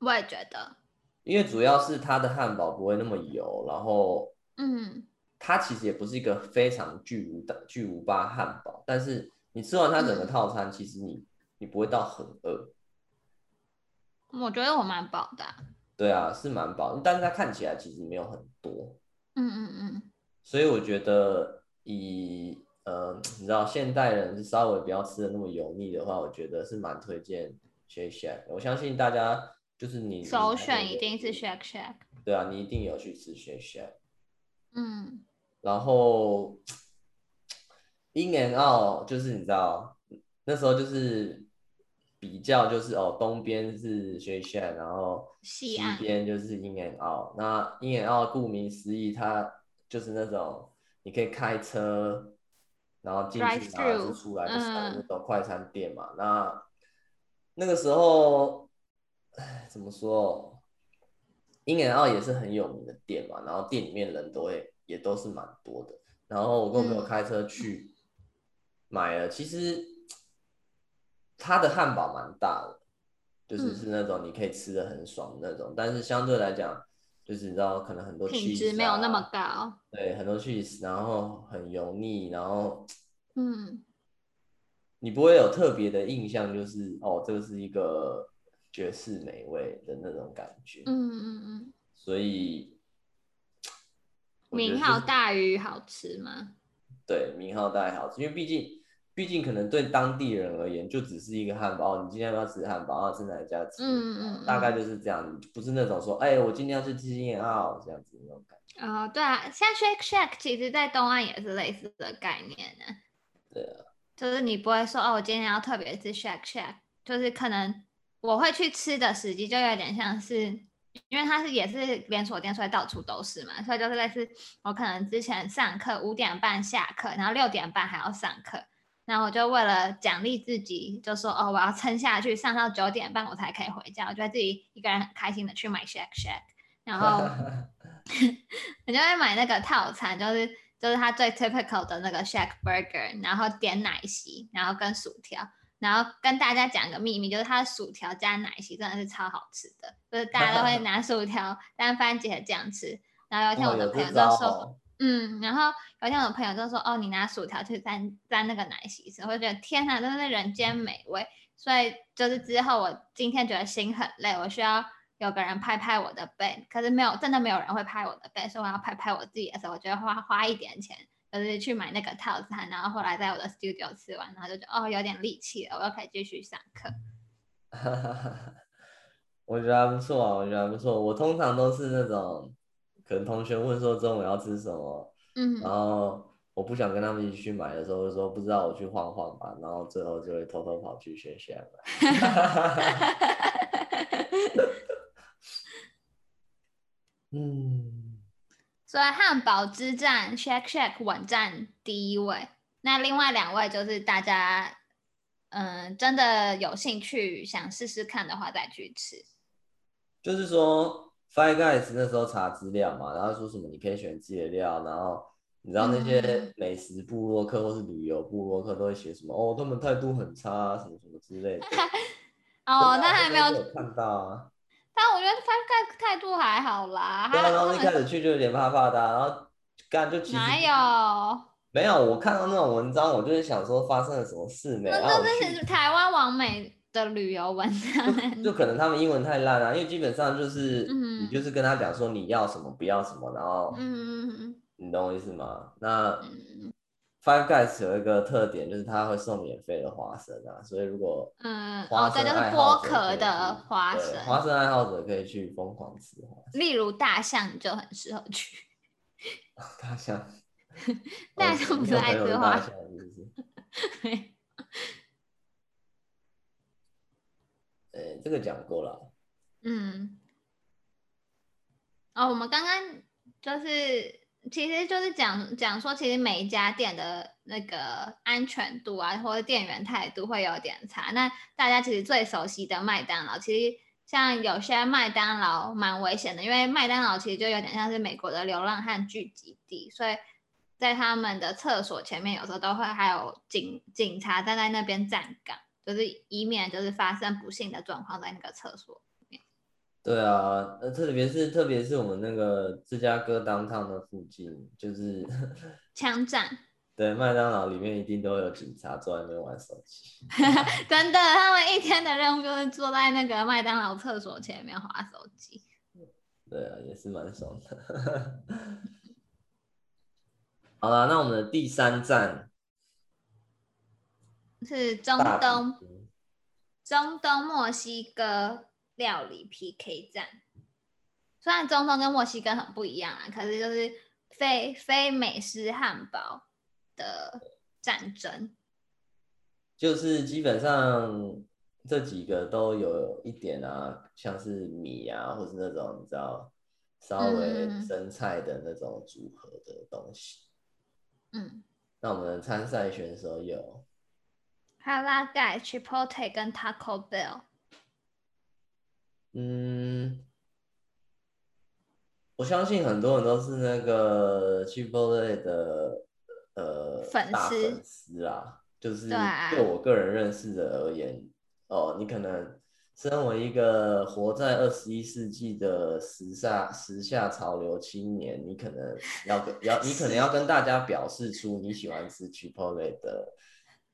Speaker 1: 我也觉得，
Speaker 2: 因为主要是它的汉堡不会那么油，然后
Speaker 1: 嗯，
Speaker 2: 它其实也不是一个非常巨无的巨无霸汉堡，但是你吃完它整个套餐，嗯、其实你你不会到很饿。
Speaker 1: 我觉得我蛮饱的。
Speaker 2: 对啊，是蛮饱，但是它看起来其实没有很多。
Speaker 1: 嗯嗯嗯。
Speaker 2: 所以我觉得以呃，你知道现代人是稍微不要吃的那么油腻的话，我觉得是蛮推荐 Shake Shack。我相信大家就是你
Speaker 1: 首选一定是 Shake Shack。
Speaker 2: 对啊，你一定有去吃 Shake Shack。
Speaker 1: 嗯。然
Speaker 2: 后 In and Out 就是你知道那时候就是比较就是哦，东边是 Shake Shack，然后西边就是 In and Out。那 In and Out 顾名思义，它就是那种你可以开车。然后进去拿就出来就是那种快餐店嘛，嗯、那那个时候，哎，怎么说？In and Out 也是很有名的店嘛，然后店里面人都会也都是蛮多的。然后我跟我朋友开车去买了，嗯、其实它的汉堡蛮大的，就是是那种你可以吃的很爽的那种，嗯、但是相对来讲。就是你知道，可能很多 cheese，啊、品质
Speaker 1: 没有那么高，
Speaker 2: 对，很多 cheese，然后很油腻，然后，
Speaker 1: 嗯，
Speaker 2: 你不会有特别的印象，就是哦，这个是一个爵士美味的那种感觉，
Speaker 1: 嗯嗯嗯，
Speaker 2: 所以
Speaker 1: 名号大于好吃吗？
Speaker 2: 对，名号大于好吃，因为毕竟。毕竟可能对当地人而言，就只是一个汉堡。你今天要吃汉堡，要吃哪一家吃？
Speaker 1: 嗯嗯，
Speaker 2: 大概就是这样，不是那种说，哎，我今天要去吃 In-N-Out 这样子那种感觉。
Speaker 1: 哦，对啊，像 Shake Shack，其实在东岸也是类似的概念呢。
Speaker 2: 对啊，
Speaker 1: 就是你不会说，哦，我今天要特别吃 Shake Shack，就是可能我会去吃的时机就有点像是，因为它是也是连锁店，所以到处都是嘛，所以就是类似我可能之前上课五点半下课，然后六点半还要上课。然后我就为了奖励自己，就说哦，我要撑下去，上到九点半我才可以回家。我觉得自己一个人很开心的去买 Shake Shack，然后 我就会买那个套餐，就是就是它最 typical 的那个 Shack Burger，然后点奶昔，然后跟薯条，然后跟大家讲个秘密，就是它的薯条加奶昔真的是超好吃的，就是大家都会 拿薯条当番茄酱吃。然后有一天我的朋友就说。嗯，然后有一天我的朋友就说：“哦，你拿薯条去沾沾那个奶昔吃。”我就觉得天哪，真的是人间美味。所以就是之后我今天觉得心很累，我需要有个人拍拍我的背，可是没有，真的没有人会拍我的背，所以我要拍拍我自己的时候，我觉得花花一点钱，就是去买那个套餐，然后后来在我的 studio 吃完，然后就觉得哦有点力气了，我又可以继续上课。
Speaker 2: 我觉得还不错啊，我觉得还不错。我通常都是那种，可能同学问说中午要吃什么，嗯，然后我不想跟他们一起去买的时候，就说不知道我去晃晃吧，然后最后就会偷偷跑去学校买。
Speaker 1: 嗯，所以汉堡之战，Shake Shack 网站第一位。那另外两位就是大家，嗯，真的有兴趣想试试看的话，再去吃。
Speaker 2: 就是说，Five Guys 那时候查资料嘛，然后说什么你可以选自己的料，然后你知道那些美食部落客或是旅游部落客都会写什么、嗯、哦，他们态度很差，啊什么什么之类的。
Speaker 1: 哦，那还没有，
Speaker 2: 有看到啊。
Speaker 1: 但我觉得 Five Guys 态度还好啦。
Speaker 2: 对啊，然后一开始去就有点怕怕的，然后干就其实
Speaker 1: 哪有？
Speaker 2: 没有，我看到那种文章，我就是想说发生了什么事没？
Speaker 1: 那这是台湾网美的旅游文章
Speaker 2: 就，就可能他们英文太烂了，啊，因为基本上就是，嗯、你就是跟他讲说你要什么不要什么，然后，嗯你懂我意思吗？那、嗯、Five Guys 有一个特点就是他会送免费的花生啊，所以如果嗯哦对，就是剥壳的花生，花生爱好者可以去疯狂吃花生，
Speaker 1: 例如大象就很适合去，
Speaker 2: 大象。
Speaker 1: 大象不是爱吃花生，
Speaker 2: 呃，这个讲过了。
Speaker 1: 嗯，哦，我们刚刚就是，其实就是讲讲说，其实每一家店的那个安全度啊，或者店员态度会有点差。那大家其实最熟悉的麦当劳，其实像有些麦当劳蛮危险的，因为麦当劳其实就有点像是美国的流浪汉聚集地，所以。在他们的厕所前面，有时候都会还有警警察站在那边站岗，就是以免就是发生不幸的状况在那个厕所。
Speaker 2: 对啊，呃，特别是特别是我们那个芝加哥 downtown 的附近，就是
Speaker 1: 枪战。
Speaker 2: 对，麦当劳里面一定都有警察坐在那边玩手机。
Speaker 1: 真的，他们一天的任务就是坐在那个麦当劳厕所前面划手机。
Speaker 2: 对啊，也是蛮爽的。好了，那我们的第三站
Speaker 1: 是中东，中东墨西哥料理 PK 战。虽然中东跟墨西哥很不一样啊，可是就是非非美式汉堡的战争。
Speaker 2: 就是基本上这几个都有一点啊，像是米啊，或是那种你知道稍微生菜的那种组合的东西。嗯，那我们的参赛选手有
Speaker 1: 哈拉盖、Chipotle 跟 Taco Bell。
Speaker 2: 嗯，我相信很多人都是那个 Chipotle 的呃粉丝粉丝啊，就是对我个人认识的而言，哦，你可能。身为一个活在二十一世纪的时下时下潮流青年，你可能要跟要你可能要跟大家表示出你喜欢吃 Chipotle 的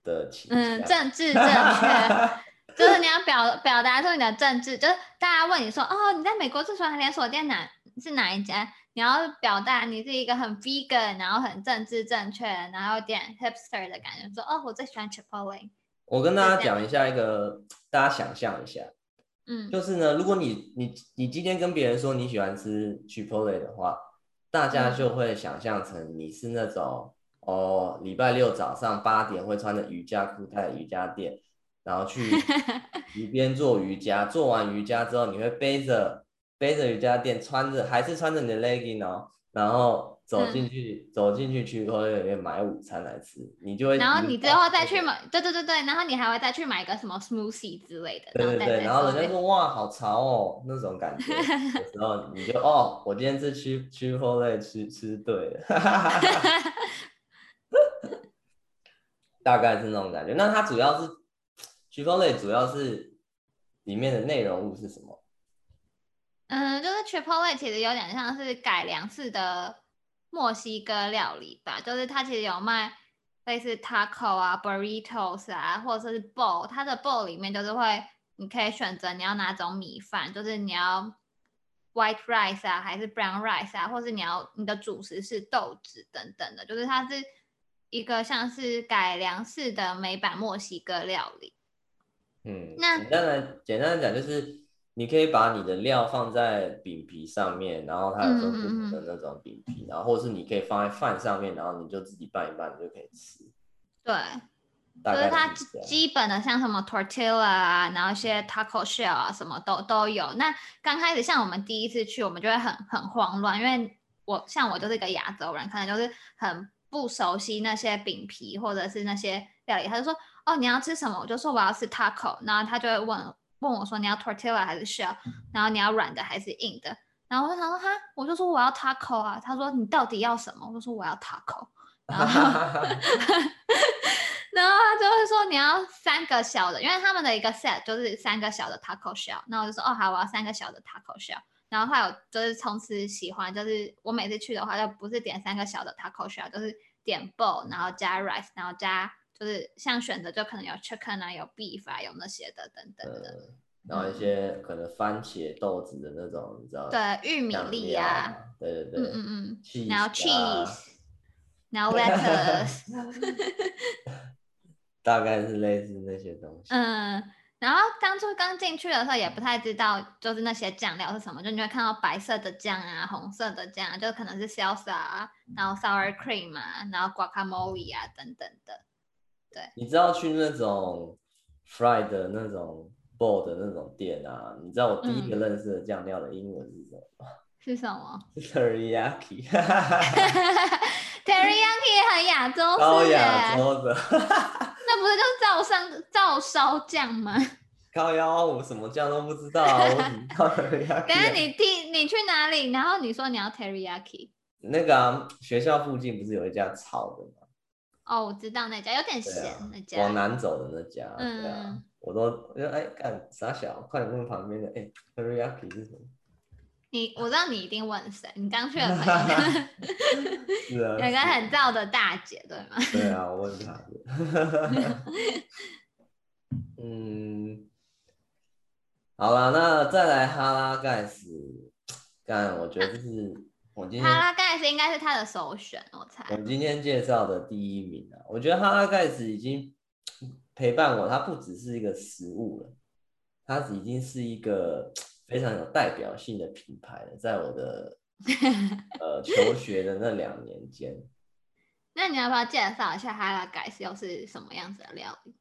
Speaker 2: 的情嗯，
Speaker 1: 政治正确，就是你要表表达出你的政治，就是大家问你说哦，你在美国最喜欢连锁店哪是哪一家？你要表达你是一个很 vegan，然后很政治正确，然后有点 hipster 的感觉，说哦，我最喜欢 Chipotle。
Speaker 2: 我跟大家讲一下一个，大家想象一下，嗯，就是呢，如果你你你今天跟别人说你喜欢吃 Chipotle 的话，大家就会想象成你是那种、嗯、哦，礼拜六早上八点会穿着瑜伽裤在瑜伽垫，然后去一边做瑜伽，做完瑜伽之后你会背着背着瑜伽垫，穿着还是穿着你的 legging 哦，然后。走进去，嗯、走进去去后面买午餐来吃，你就会。
Speaker 1: 然后你最后再去买，对对对对，然后你还会再去买个什么 smoothie 之类的。
Speaker 2: 对对对，然后人家说哇，好潮哦，那种感觉。然后你就哦，我今天是去去后面吃吃对了。大概是那种感觉。那它主要是飓风类主要是里面的内容物是什么？
Speaker 1: 嗯，就是 Chipotle 其实有点像是改良式的。墨西哥料理吧，就是它其实有卖类似 taco 啊、burritos 啊，或者是 bowl。它的 bowl 里面就是会，你可以选择你要哪种米饭，就是你要 white rice 啊，还是 brown rice 啊，或是你要你的主食是豆子等等的，就是它是一个像是改良式的美版墨西哥料理。
Speaker 2: 嗯，那简单来简单来讲就是你可以把你的料放在饼皮上面，然后它有分不同的那种饼皮，嗯嗯嗯，然后或是你可以放在饭上面，然后你就自己拌一拌，你就可以吃。
Speaker 1: 对，就是它基本的像什么 tortilla 啊，然后一些 taco shell 啊，什么都都有。那刚开始像我们第一次去，我们就会很很慌乱，因为我像我就是一个亚洲人，可能就是很不熟悉那些饼皮或者是那些料理。他就说：“哦，你要吃什么？”我就说：“我要吃 taco。”然后他就会问。问我说，你要 tortilla 还是 shell，然后你要软的还是硬的，然后我就想说哈，我就说我要 taco 啊，他说你到底要什么？我就说我要 taco，然后 然后他就会说你要三个小的，因为他们的一个 set 就是三个小的 taco shell，那我就说哦好，我要三个小的 taco shell，然后还有就是从此喜欢，就是我每次去的话就不是点三个小的 taco shell，就是点 bowl，然后加 rice，然后加。就是像选择就可能有 chicken 啊，有 beef 啊，有那些的等等的，
Speaker 2: 嗯、然后一些可能番茄豆子的那种，你知道？
Speaker 1: 对，玉米粒啊，
Speaker 2: 对对对，
Speaker 1: 嗯嗯嗯，然后 cheese，然后 lettuce，
Speaker 2: 大概是类似那些东西。
Speaker 1: 嗯，然后当初刚进去的时候也不太知道，就是那些酱料是什么，就你会看到白色的酱啊，红色的酱，就可能是 salsa 啊，然后 sour cream 啊，然后 guacamole 啊等等的。对，
Speaker 2: 你知道去那种 fried 的那种 bowl 的那种店啊？你知道我第一个认识的酱料的英文是什么吗？
Speaker 1: 是什么
Speaker 2: ？Teriyaki。
Speaker 1: Teriyaki 很亚洲，
Speaker 2: 超亚洲的。
Speaker 1: 那不是就是照上照烧酱吗？
Speaker 2: 靠腰，我什么酱都不知道，我只知道 Teriyaki。
Speaker 1: 等下你听，你去哪里？然后你说你要 Teriyaki。
Speaker 2: 那个、啊、学校附近不是有一家炒的吗？
Speaker 1: 哦，我知道那家有点咸，啊、那家
Speaker 2: 往南走的那家，嗯、对啊，我都我就哎干傻小，快点问旁边的哎 h e r i y a k i 是什么？
Speaker 1: 你我知道你一定问谁，你刚去了没？是啊，有个很燥的大姐，对吗？
Speaker 2: 对啊，我问她 嗯，好了，那再来哈拉盖斯，干，我觉得就是。我今天
Speaker 1: 哈拉盖斯应该是他的首选，我猜。
Speaker 2: 我今天介绍的第一名啊，我觉得哈拉盖斯已经陪伴我，它不只是一个食物了，它已经是一个非常有代表性的品牌了，在我的 呃求学的那两年间。
Speaker 1: 那你要不要介绍一下哈拉盖斯又是什么样子的料理？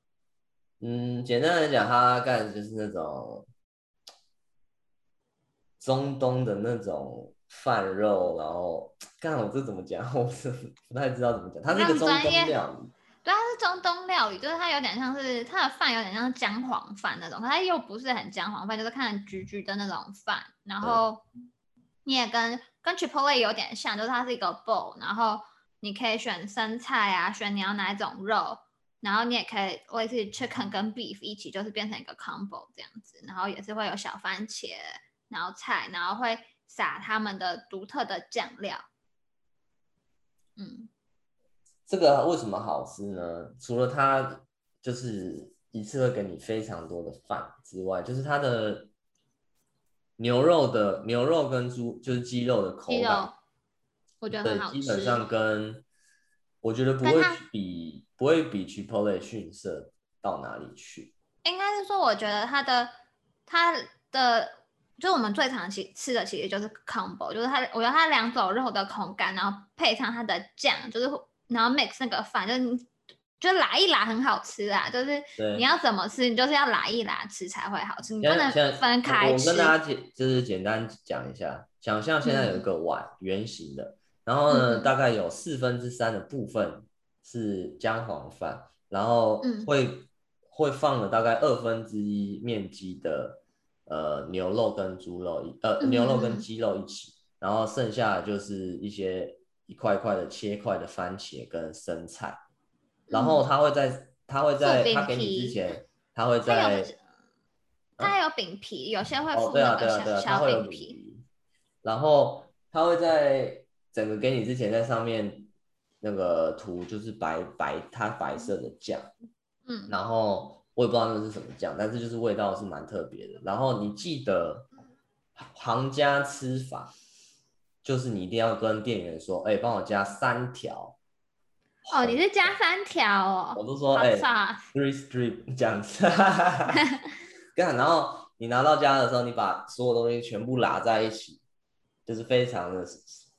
Speaker 2: 嗯，简单来讲，哈拉盖斯就是那种中东的那种。饭肉，然后刚才我这怎么讲？我是不太知道怎么讲。它是一个中东料理，
Speaker 1: 对，它是中东料理，就是它有点像是它的饭有点像姜黄饭那种，它又不是很姜黄饭，就是看橘橘的那种饭。然后你也跟跟 Chipotle 有点像，就是它是一个 bowl，然后你可以选生菜啊，选你要哪一种肉，然后你也可以类似 chicken 跟 beef 一起，就是变成一个 combo 这样子。然后也是会有小番茄，然后菜，然后会。撒他们的独特的酱料，嗯，
Speaker 2: 这个为什么好吃呢？除了它就是一次会给你非常多的饭之外，就是它的牛肉的牛肉跟猪就是鸡肉的口感，
Speaker 1: 我觉得很好吃。
Speaker 2: 基本上跟我觉得不会比不会比 Chipotle 逊色到哪里去。
Speaker 1: 应该是说，我觉得它的它的。就我们最常吃吃的其实就是 combo，就是它，我觉得它两种肉的口感，然后配上它的酱，就是然后 mix 那个饭，就是就拉一拉很好吃啊，就是你要怎么吃，你就是要拉一拉吃才会好吃，你不能分开吃。
Speaker 2: 我跟大家简就是简单讲一下，想象现在有一个碗圆形的，然后呢、嗯、大概有四分之三的部分是姜黄饭，然后会、嗯、会放了大概二分之一面积的。呃，牛肉跟猪肉一呃，牛肉跟鸡肉一起，嗯、然后剩下的就是一些一块块的切块的番茄跟生菜，嗯、然后他会在他会在他给你之前，他会在
Speaker 1: 他有饼皮，有些会附那个小小饼皮，
Speaker 2: 然后他会在整个给你之前在上面那个涂就是白白它白色的酱，嗯，然后。我也不知道那是什么酱，但是就是味道是蛮特别的。然后你记得行家吃法，就是你一定要跟店员说：“哎、欸，帮我加三条。”
Speaker 1: 哦，你是加三条哦。
Speaker 2: 我都说：“哎、欸、，three strip 这样子。”干，然后你拿到家的时候，你把所有东西全部拉在一起，就是非常的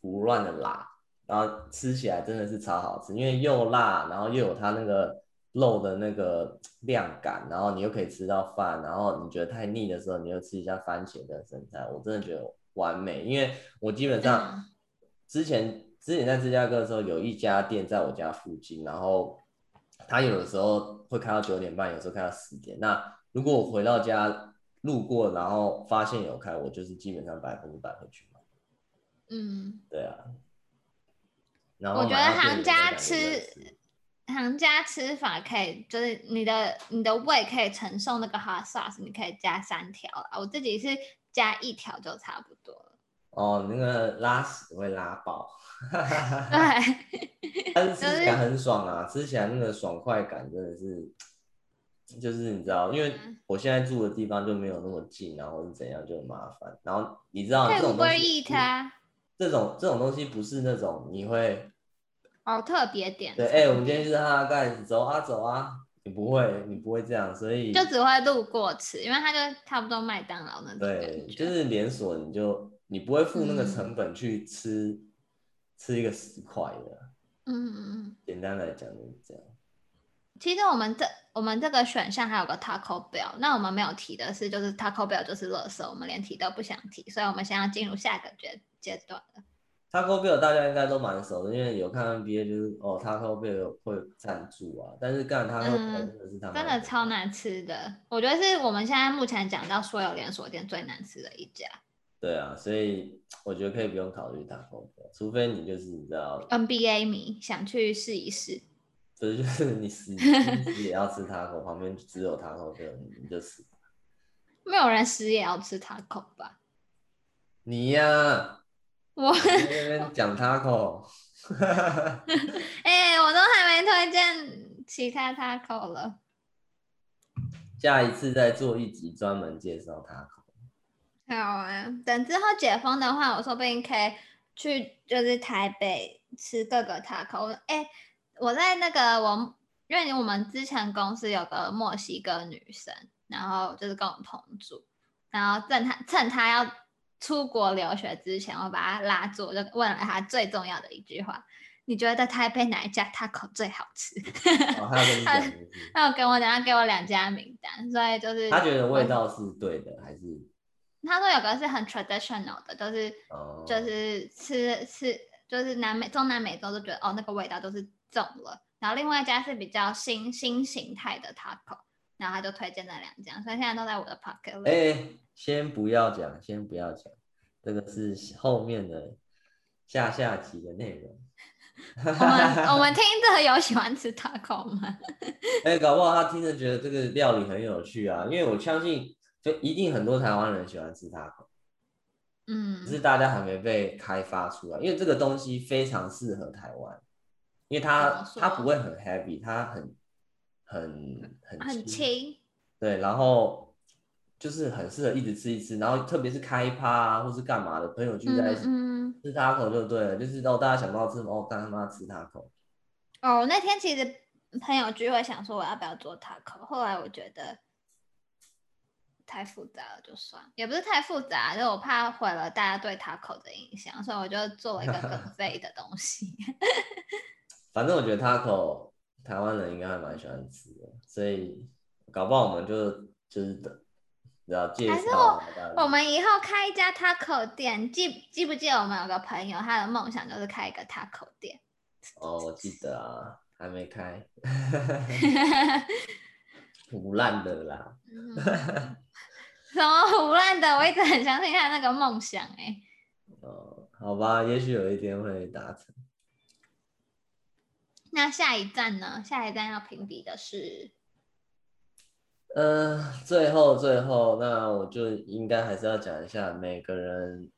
Speaker 2: 胡乱的拉，然后吃起来真的是超好吃，因为又辣，然后又有它那个肉的那个量感，然后你又可以吃到饭，然后你觉得太腻的时候，你又吃一下番茄跟生菜，我真的觉得完美，因为我基本上之前之前在芝加哥的时候，有一家店在我家附近，然后他有的时候会开到九点半，有时候开到十点，那如果我回到家。路过，然后发现有开，我就是基本上百分之百会去买。
Speaker 1: 嗯，
Speaker 2: 对啊。然后
Speaker 1: 我觉得行家吃，行家吃法可以，就是你的你的胃可以承受那个 hot sauce，你可以加三条啊。我自己是加一条就差不多了。
Speaker 2: 哦，那个拉屎会拉爆。
Speaker 1: 对。
Speaker 2: 但是吃起来很爽啊，吃起来那个爽快感真的是。就是你知道，因为我现在住的地方就没有那么近，然后是怎样就很麻烦。然后你知道这种东西，这种这种东西不是那种你会
Speaker 1: 哦特别点。
Speaker 2: 对，哎、欸，我们今天就是哈盖子，走啊走啊，你不会，你不会这样，所以
Speaker 1: 就只会路过吃，因为它就差不多麦当劳那种。
Speaker 2: 对，就是连锁，你就你不会付那个成本去吃、嗯、吃一个十块的。
Speaker 1: 嗯嗯嗯。
Speaker 2: 简单来讲就是这样。
Speaker 1: 其实我们这我们这个选项还有个 Taco Bell，那我们没有提的是，就是 Taco Bell 就是垃圾，我们连提都不想提，所以我们现在要进入下一个阶阶段了。
Speaker 2: Taco Bell 大家应该都蛮熟的，因为有看 NBA 就是哦 Taco Bell 会赞助啊，但是干 Taco Bell 真的是他们
Speaker 1: 真的超难吃的，我觉得是我们现在目前讲到所有连锁店最难吃的一家。
Speaker 2: 对啊，所以我觉得可以不用考虑 Taco Bell，除非你就是你知道
Speaker 1: NBA 迷想去试一试。
Speaker 2: 所以就是你死死 也要吃 Taco，，旁边只有 Taco Bell，，你就死。
Speaker 1: 没有人死也要吃 Taco 吧？
Speaker 2: 你呀、啊，
Speaker 1: 我
Speaker 2: 在那边讲塔可。
Speaker 1: 哎、欸，我都还没推荐其他塔可了。
Speaker 2: 下一次再做一集专门介绍塔可。
Speaker 1: 好啊，等之后解封的话，我说不定可以去就是台北吃各个塔可。哎、欸。我在那个我，因为我们之前公司有个墨西哥女生，然后就是跟我同住，然后趁她趁她要出国留学之前，我把他拉住，我就问了他最重要的一句话：你觉得台北哪一家 taco 最好吃？
Speaker 2: 哦、他有跟我讲，
Speaker 1: 他有给我两家名单，所以就是
Speaker 2: 他觉得味道是对的，还是
Speaker 1: 他说有个是很 traditional 的，就是、哦、就是吃吃就是南美中南美洲都觉得哦那个味道都是。重了，然后另外一家是比较新新形态的 taco，然后他就推荐了两家，所以现在都在我的 pocket 里。
Speaker 2: 哎，先不要讲，先不要讲，这个是后面的下下集的内容。
Speaker 1: 我们我们听着有喜欢吃 taco 吗？
Speaker 2: 哎，搞不好他听着觉得这个料理很有趣啊，因为我相信就一定很多台湾人喜欢吃 taco，
Speaker 1: 嗯，
Speaker 2: 只是大家还没被开发出来，因为这个东西非常适合台湾。因为它它不会很 heavy，它很很很
Speaker 1: 很轻，
Speaker 2: 对，然后就是很适合一直吃一吃，然后特别是开趴啊或是干嘛的朋友聚在一起、嗯、吃 taco 就对了，就是让大家想到吃什么哦，干他妈吃 taco。
Speaker 1: 哦，那天其实朋友聚会想说我要不要做 taco，后来我觉得太复杂了，就算，也不是太复杂，就我怕毁了大家对 taco 的印象，所以我就做了一个 更废的东西。
Speaker 2: 反正我觉得 taco 台湾人应该还蛮喜欢吃的，所以搞不好我们就就是等，然后介绍。还是
Speaker 1: 我我们以后开一家 taco 店，记记不记得我们有个朋友，他的梦想就是开一个 taco 店。
Speaker 2: 哦，我记得啊，还没开，腐烂的啦。
Speaker 1: 什么腐烂的？我一直很相信他那个梦想哎、欸。
Speaker 2: 哦，好吧，也许有一天会达成。
Speaker 1: 那下一站呢？下一站要评比的是，
Speaker 2: 呃，最后最后，那我就应该还是要讲一下，每个人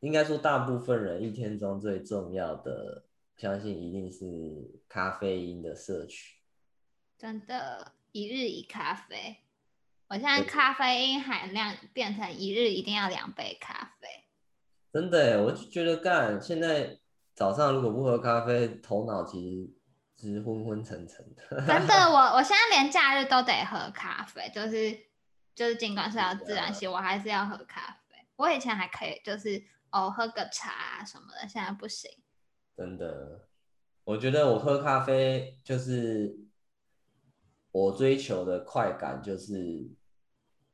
Speaker 2: 应该说大部分人一天中最重要的，相信一定是咖啡因的摄取。
Speaker 1: 真的，一日一咖啡。我现在咖啡因含量变成一日一定要两杯咖啡。
Speaker 2: 真的，我就觉得干，现在早上如果不喝咖啡，头脑其实。是昏昏沉沉的。
Speaker 1: 真的，我我现在连假日都得喝咖啡，就是就是尽管是要自然醒，我还是要喝咖啡。我以前还可以，就是哦喝个茶什么的，现在不行。
Speaker 2: 真的，我觉得我喝咖啡就是我追求的快感，就是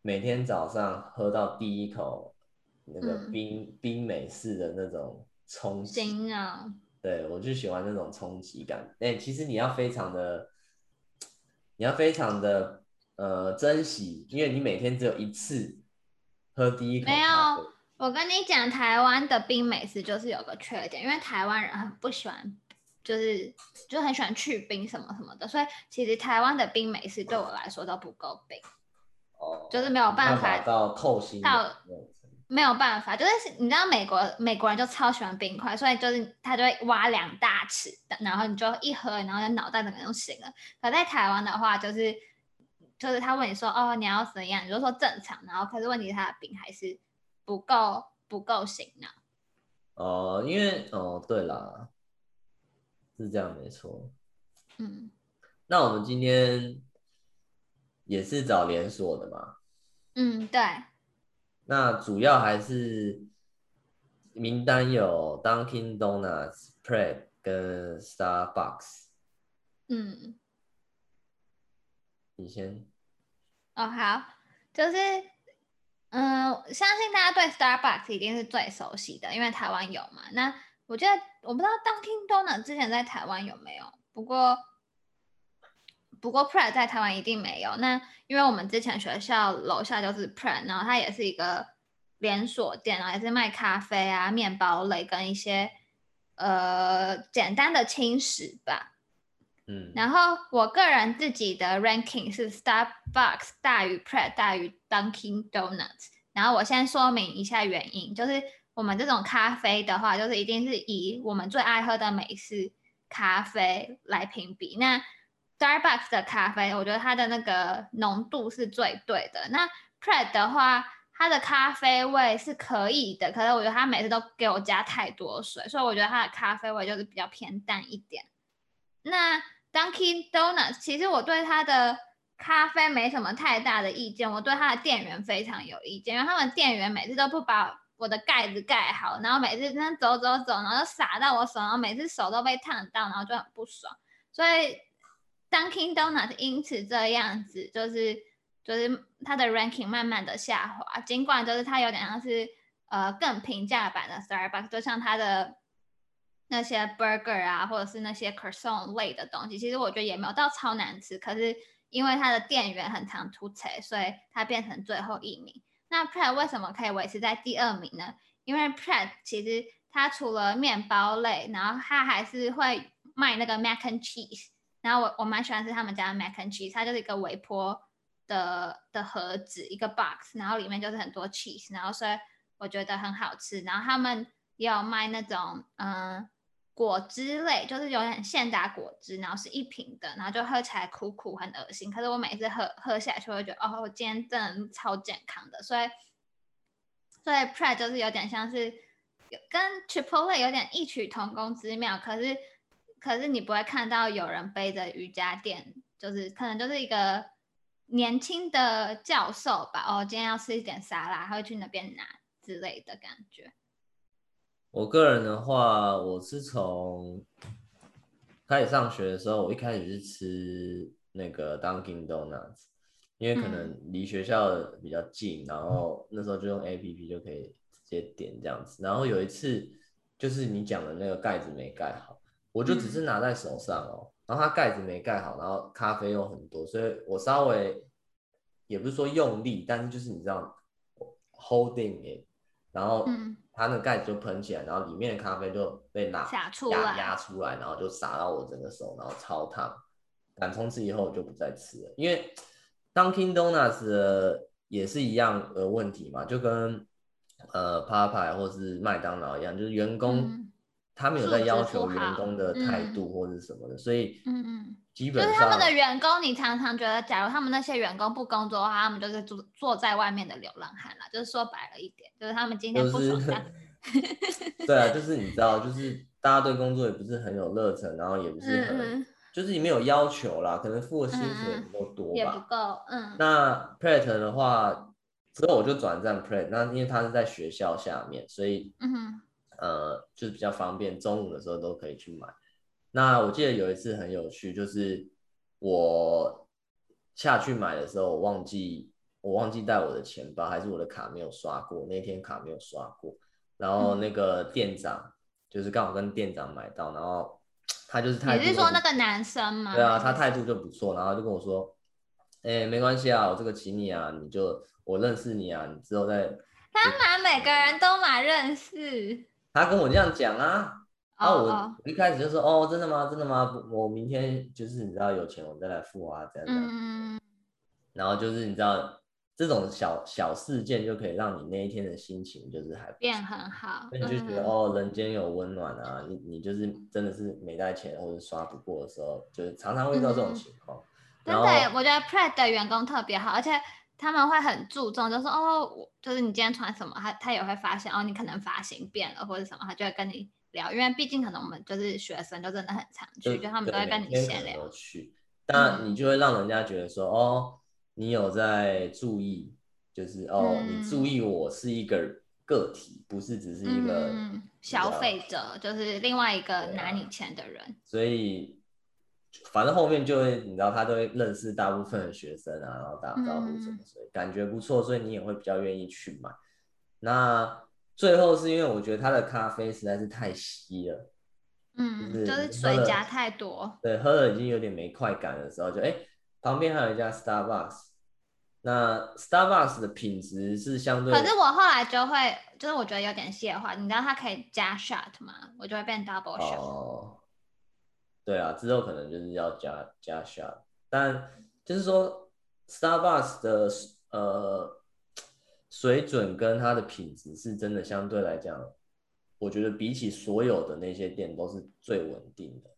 Speaker 2: 每天早上喝到第一口那个冰、嗯、冰美式的那种冲击。
Speaker 1: 行啊。
Speaker 2: 对，我就喜欢那种冲击感。哎，其实你要非常的，你要非常的呃珍惜，因为你每天只有一次喝第一口。
Speaker 1: 没有，我跟你讲，台湾的冰美式就是有个缺点，因为台湾人很不喜欢，就是就很喜欢去冰什么什么的，所以其实台湾的冰美式对我来说都不够冰。
Speaker 2: 哦。
Speaker 1: 就是没有办法，
Speaker 2: 办法到透心到。
Speaker 1: 没有办法，就是你知道美国美国人就超喜欢冰块，所以就是他就会挖两大匙，然后你就一喝，然后就脑袋整个就醒了。可在台湾的话，就是就是他问你说哦，你要怎样，你就说正常，然后可是问题是他的冰还是不够不够醒呢。
Speaker 2: 哦，因为哦对啦，是这样没错。
Speaker 1: 嗯，
Speaker 2: 那我们今天也是找连锁的嘛？
Speaker 1: 嗯，对。
Speaker 2: 那主要还是名单有 Dunkin' Donuts、Pret 跟 Starbucks。
Speaker 1: 嗯，
Speaker 2: 你先。
Speaker 1: 哦，好，就是，嗯，相信大家对 Starbucks 一定是最熟悉的，因为台湾有嘛。那我觉得，我不知道 Dunkin' Donuts 之前在台湾有没有，不过，不过 Pret 在台湾一定没有。那因为我们之前学校楼下就是 Pret，然后它也是一个连锁店，然后也是卖咖啡啊、面包类跟一些呃简单的轻食吧。
Speaker 2: 嗯。
Speaker 1: 然后我个人自己的 ranking 是 Starbucks 大于 Pret 大于 Dunkin' Donuts。然后我先说明一下原因，就是我们这种咖啡的话，就是一定是以我们最爱喝的美式咖啡来评比。那 Starbucks 的咖啡，我觉得它的那个浓度是最对的。那 Pret 的话，它的咖啡味是可以的，可是我觉得它每次都给我加太多水，所以我觉得它的咖啡味就是比较偏淡一点。那 Dunkin' Donuts 其实我对它的咖啡没什么太大的意见，我对它的店员非常有意见，因为他们店员每次都不把我的盖子盖好，然后每次那走走走，然后洒到我手，然后每次手都被烫到，然后就很不爽，所以。Dunkin' Donut 因此这样子，就是就是它的 ranking 慢慢的下滑，尽管就是它有点像是呃更平价版的 Starbucks，就像它的那些 burger 啊，或者是那些 croissant 类的东西，其实我觉得也没有到超难吃，可是因为它的店员很常出错，所以它变成最后一名。那 Pret 为什么可以维持在第二名呢？因为 Pret 其实它除了面包类，然后它还是会卖那个 mac and cheese。然后我我蛮喜欢吃他们家的 mac and cheese，它就是一个微波的的盒子，一个 box，然后里面就是很多 cheese，然后所以我觉得很好吃。然后他们也有卖那种嗯果汁类，就是有点现打果汁，然后是一瓶的，然后就喝起来苦苦很恶心。可是我每次喝喝下去，我会觉得哦，我今天真的超健康的。所以所以 Pret 就是有点像是跟 Chipotle 有点异曲同工之妙，可是。可是你不会看到有人背着瑜伽垫，就是可能就是一个年轻的教授吧。哦，今天要吃一点沙拉，他会去那边拿之类的感觉。
Speaker 2: 我个人的话，我是从开始上学的时候，我一开始是吃那个 Dunkin' Donuts，因为可能离学校比较近，嗯、然后那时候就用 APP 就可以直接点这样子。然后有一次，就是你讲的那个盖子没盖好。我就只是拿在手上哦，然后它盖子没盖好，然后咖啡又很多，所以我稍微也不是说用力，但是就是你知道，holding it，然后它那个盖子就喷起来，然后里面的咖啡就被拿压压出来，然后就洒到我整个手，然后超烫。但从此以后我就不再吃了，因为 Dunkin' Donuts 也是一样的问题嘛，就跟呃 Popeye 或是麦当劳一样，就是员工、嗯。他们有在要求员工的态度或者什么的，嗯、所以嗯嗯，基本上
Speaker 1: 就是他们的员工，你常常觉得，假如他们那些员工不工作的话，他们就是坐坐在外面的流浪汉了。就是说白了一点，就是他们今天不爽。
Speaker 2: 对啊，就是你知道，就是大家对工作也不是很有热忱，然后也不是很，嗯、就是你没有要求啦，可能付的薪水也不够多吧，
Speaker 1: 也不够，嗯。
Speaker 2: 那 Pret 的话，之后我就转战 Pret，那因为他是在学校下面，所以，嗯哼，呃，就是比较方便，中午的时候都可以去买。那我记得有一次很有趣，就是我下去买的时候，我忘记我忘记带我的钱包，还是我的卡没有刷过，那天卡没有刷过，然后那个店长、嗯、就是刚好跟店长买到，然后。他就是态度，你
Speaker 1: 是说那个男生吗？
Speaker 2: 对啊，他态度就不错，然后就跟我说，哎、欸，没关系啊，我这个请你啊，你就我认识你啊，你之后再。
Speaker 1: 他买每个人都买认识。
Speaker 2: 他跟我这样讲啊，然后我一开始就说，哦，真的吗？真的吗？我明天就是你知道有钱我再来付啊，这样子。嗯。然后就是你知道。这种小小事件就可以让你那一天的心情就是还
Speaker 1: 变很好，
Speaker 2: 那你就觉得、嗯、哦，人间有温暖啊！你你就是真的是没带钱或者刷不过的时候，就是常常会遇到这种情况。
Speaker 1: 真、嗯、的，我觉得 Pret 的员工特别好，而且他们会很注重，就是说哦，就是你今天穿什么，他他也会发现哦，你可能发型变了或者什么，他就会跟你聊，因为毕竟可能我们就是学生，就真的很常去，就，就他们都会跟你闲聊。
Speaker 2: 去，但你就会让人家觉得说、嗯、哦。你有在注意，就是哦、嗯，你注意我是一个个体，不是只是一个、嗯、
Speaker 1: 消费者，就是另外一个拿你钱的人。
Speaker 2: 啊、所以，反正后面就会，你知道，他都会认识大部分的学生啊，然后打招呼什么，所以感觉不错，所以你也会比较愿意去买。那最后是因为我觉得他的咖啡实在是太稀了，嗯，就是、
Speaker 1: 就是水加太多，
Speaker 2: 对，喝了已经有点没快感的时候，就哎。旁边还有一家 Starbucks，那 Starbucks 的品质是相对，
Speaker 1: 可是我后来就会，就是我觉得有点泻话，你知道它可以加 shot 吗？我就会变 double shot。
Speaker 2: 哦，对啊，之后可能就是要加加 shot，但就是说 Starbucks 的呃水准跟它的品质是真的相对来讲，我觉得比起所有的那些店都是最稳定的。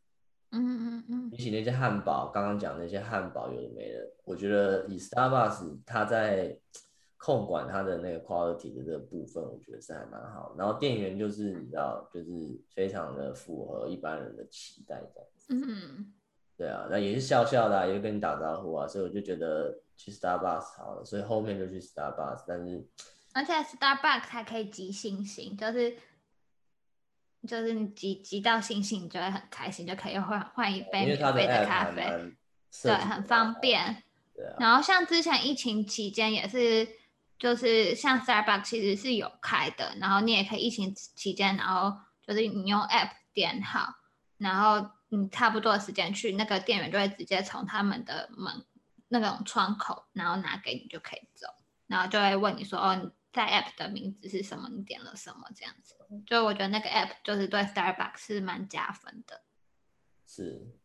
Speaker 2: 嗯
Speaker 1: 嗯嗯，
Speaker 2: 比起那些汉堡，刚刚讲那些汉堡有的没的，我觉得以 Starbucks 它在控管它的那个 quality 的这个部分，我觉得是还蛮好。然后店员就是你知道，就是非常的符合一般人的期待这样子。嗯，对啊，那也是笑笑的、啊，也会跟你打招呼啊，所以我就觉得去 Starbucks 好了，所以后面就去 Starbucks，但是
Speaker 1: 而且 Starbucks 还可以集星星，就是。就是你集集到星星，你就会很开心，就可以换换一杯免费的咖啡，对，很方便。对啊。然后像之前疫情期间也是，就是像 Starbucks 其实是有开的，然后你也可以疫情期间，然后就是你用 App 点好，然后你差不多的时间去，那个店员就会直接从他们的门那种窗口，然后拿给你就可以走，然后就会问你说哦，你在 App 的名字是什么？你点了什么？这样子。就我觉得那个 app 就是对 Starbucks 是蛮加分的，
Speaker 2: 是，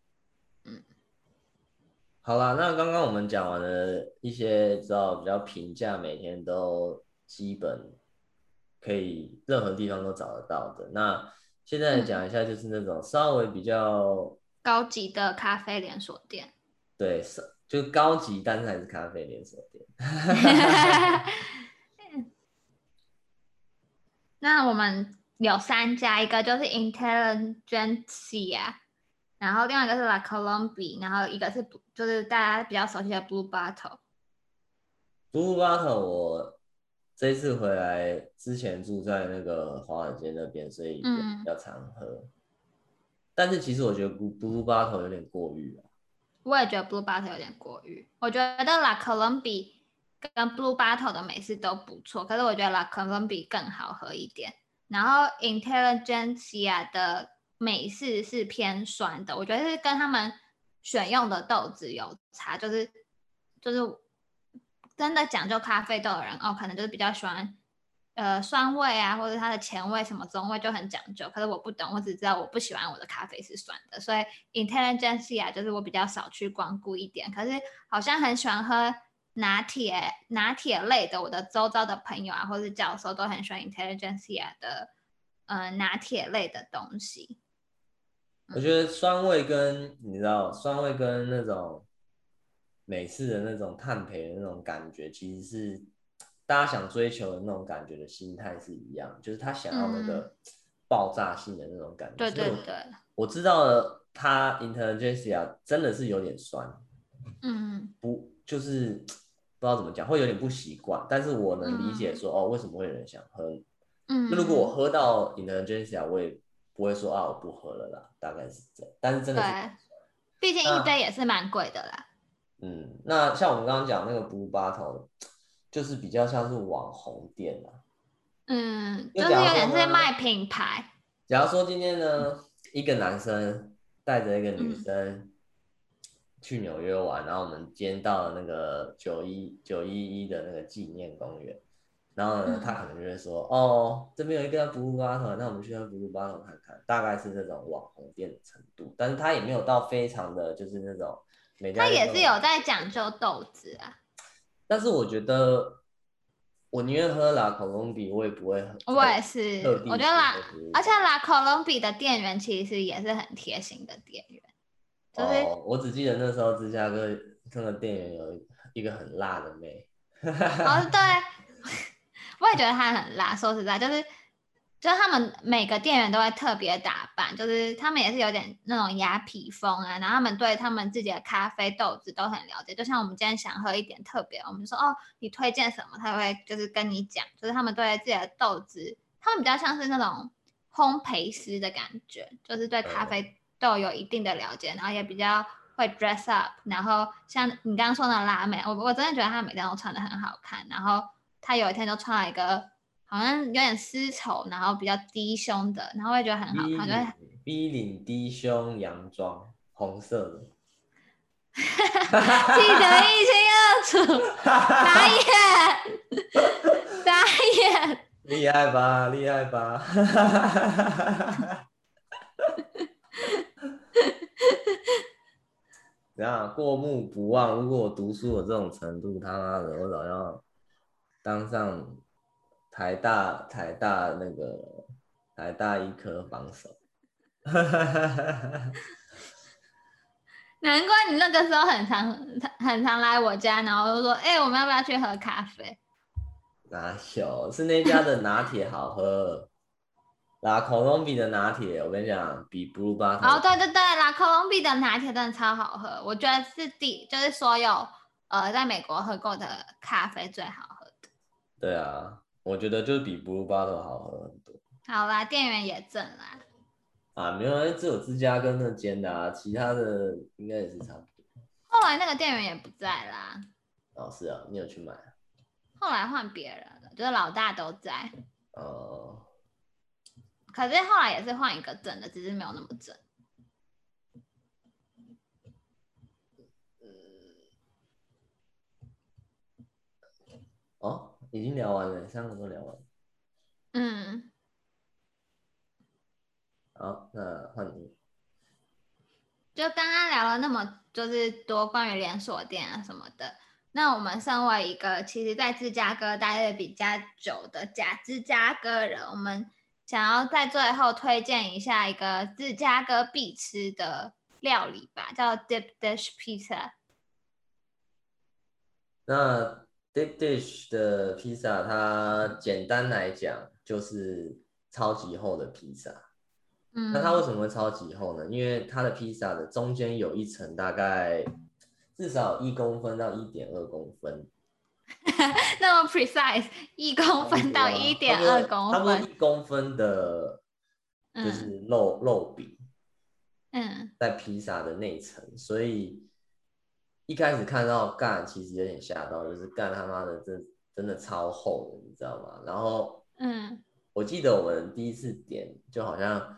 Speaker 2: 好啦，那刚刚我们讲完了一些知道比较平价，每天都基本可以任何地方都找得到的。那现在讲一下，就是那种稍微比较
Speaker 1: 高级的咖啡连锁店，
Speaker 2: 对，是就高级，但是还是咖啡连锁店。
Speaker 1: 那我们有三家，一个就是 Intelligentsia，然后另外一个是 La Colombie，然后一个是就是大家比较熟悉的 Blue Bottle。
Speaker 2: Blue Bottle 我这一次回来之前住在那个华尔街那边，所以比较常喝。嗯、但是其实我觉得 Blue Bottle 有点过誉啊。
Speaker 1: 我也觉得 Blue Bottle 有点过誉。我觉得 La Colombie 跟 Blue Bottle 的美式都不错，可是我觉得 La Colombie 更好喝一点。然后 Intelligentsia 的美式是偏酸的，我觉得是跟他们选用的豆子有差，就是就是真的讲究咖啡豆的人哦，可能就是比较喜欢呃酸味啊，或者它的前味什么中味就很讲究。可是我不懂，我只知道我不喜欢我的咖啡是酸的，所以 Intelligentsia 就是我比较少去光顾一点。可是好像很喜欢喝。拿铁拿铁类的，我的周遭的朋友啊，或是教授都很喜欢 Intelligentsia 的，呃，拿铁类的东西。
Speaker 2: 我觉得酸味跟你知道，酸味跟那种美式的那种炭焙的那种感觉，其实是大家想追求的那种感觉的心态是一样，就是他想要那个爆炸性的那种感觉。
Speaker 1: 对对对，
Speaker 2: 我知道了，它 Intelligentsia 真的是有点酸，
Speaker 1: 嗯，
Speaker 2: 不就是不知道怎么讲，会有点不习惯。但是我能理解说，嗯、哦，为什么会有人想喝？嗯，那如果我喝到 Intelligentsia，我也不会说啊，我不喝了啦，大概是这样。但是真的是，
Speaker 1: 毕竟一杯也是蛮贵的啦。
Speaker 2: 嗯，那像我们刚刚讲那个 Blue Bottle，就是比较像是网红店啦。
Speaker 1: 嗯，就是有点是卖品牌。
Speaker 2: 假如说今天呢，一个男生带着一个女生去纽约玩，嗯、然后我们今天到了那个九一九一一的那个纪念公园，然后呢，嗯、他可能就会说，哦，这边有一个 Blue Bottle，那我们去喝 Blue Bottle 看看，大概是这种网红店的程度，但是他也没有到非常的就是那种，
Speaker 1: 他也是有在讲究豆子啊。
Speaker 2: 但是我觉得。我宁愿喝拉科隆比，我也不会喝。
Speaker 1: 我也是，我觉得拉，而且拉科隆比的店员其实也是很贴心的店员。就是、
Speaker 2: 哦，我只记得那时候芝加哥那个店员有一个很辣的妹。
Speaker 1: 哦，对，我也觉得他很辣。说实在，就是。就是他们每个店员都会特别打扮，就是他们也是有点那种雅痞风啊，然后他们对他们自己的咖啡豆子都很了解。就像我们今天想喝一点特别，我们就说哦，你推荐什么？他会就是跟你讲，就是他们对自己的豆子，他们比较像是那种烘焙师的感觉，就是对咖啡豆有一定的了解，然后也比较会 dress up。然后像你刚刚说的辣妹，我我真的觉得她每天都穿得很好看，然后她有一天就穿了一个。好像有点丝绸，然后比较低胸的，然后我也觉得很好看，就
Speaker 2: V 领低胸洋装，红色的，
Speaker 1: 记得一清二楚，打眼，打眼，
Speaker 2: 厉害吧，厉害吧，怎样过目不忘？如果我读书有这种程度，他妈的，我早要当上。台大台大那个台大医科榜首，
Speaker 1: 难怪你那个时候很常很常来我家，然后就说：“哎、欸，我们要不要去喝咖啡？”
Speaker 2: 哪有？是那家的拿铁好喝，拉科隆比的拿铁，我跟你讲，比 Blue Bottle
Speaker 1: 哦，对对对，拉科隆比的拿铁真的超好喝，我觉得是第就是所有呃在美国喝过的咖啡最好。
Speaker 2: 对啊。我觉得就是比 Blue Bottle 好喝很多。
Speaker 1: 好啦，店员也正啦。
Speaker 2: 啊，没有，只有芝加哥那间的啊，其他的应该也是差不多。
Speaker 1: 后来那个店员也不在啦。
Speaker 2: 哦，是啊，你有去买？
Speaker 1: 后来换别人了，就是老大都在。
Speaker 2: 哦。
Speaker 1: 可是后来也是换一个正的，只是没有那么正。
Speaker 2: 哦。已经聊完了，三个都聊完了。
Speaker 1: 嗯。
Speaker 2: 好，那换你。
Speaker 1: 就刚刚聊了那么就是多关于连锁店啊什么的，那我们身为一个其实在芝加哥待的比较久的假芝加哥人，我们想要在最后推荐一下一个芝加哥必吃的料理吧，叫 Deep Dish Pizza。
Speaker 2: 那。Deep Dish 的披萨，它简单来讲就是超级厚的披萨。嗯，那它为什么会超级厚呢？因为它的披萨的中间有一层，大概至少一公分到一点二公分。
Speaker 1: 那么 precise，一公分到一点二公分，
Speaker 2: 差不多一公分的，就是肉、嗯、肉饼。
Speaker 1: 嗯，
Speaker 2: 在披萨的内层，所以。一开始看到干，其实有点吓到，就是干他妈的，真真的超厚的，你知道吗？然后，
Speaker 1: 嗯，
Speaker 2: 我记得我们第一次点，就好像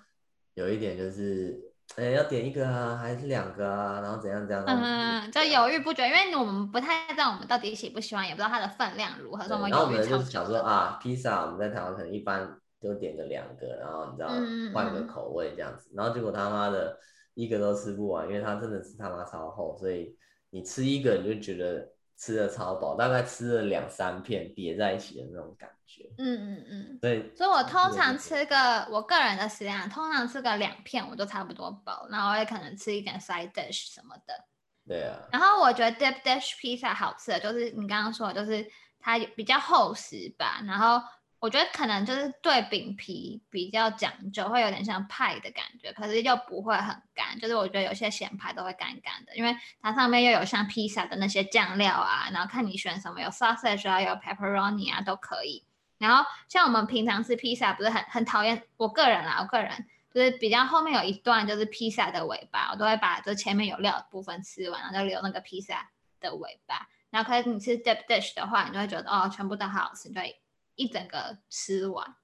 Speaker 2: 有一点就是，哎、欸，要点一个啊，还是两个啊？然后怎样怎样？
Speaker 1: 嗯，就犹豫不决，因为我们不太知道我们到底喜不喜欢，也不知道它的分量如何，所以。然后我们
Speaker 2: 就想说啊，披萨我们在台湾可能一般就点个两个，然后你知道换个口味这样子，嗯、然后结果他妈的一个都吃不完，因为它真的是他妈超厚，所以。你吃一个你就觉得吃的超饱，大概吃了两三片叠在一起的那种感觉。
Speaker 1: 嗯嗯嗯。
Speaker 2: 对，
Speaker 1: 所以我通常吃个我个人的食量，通常吃个两片我就差不多饱，然后我也可能吃一点 side dish 什么的。
Speaker 2: 对啊。
Speaker 1: 然后我觉得 deep dish pizza 好吃的就是你刚刚说的，就是它比较厚实吧，然后我觉得可能就是对饼皮比较讲究，会有点像派的感觉，可是又不会很干。就是我觉得有些咸派都会干干的，因为它上面又有像披萨的那些酱料啊，然后看你选什么，有 sausage 啊，有 pepperoni 啊，都可以。然后像我们平常吃披萨，不是很很讨厌，我个人啊，我个人就是比较后面有一段就是披萨的尾巴，我都会把就前面有料的部分吃完，然后就留那个披萨的尾巴。然后可是你吃 deep dish 的话，你就会觉得哦，全部都好好吃，对。一整个吃完，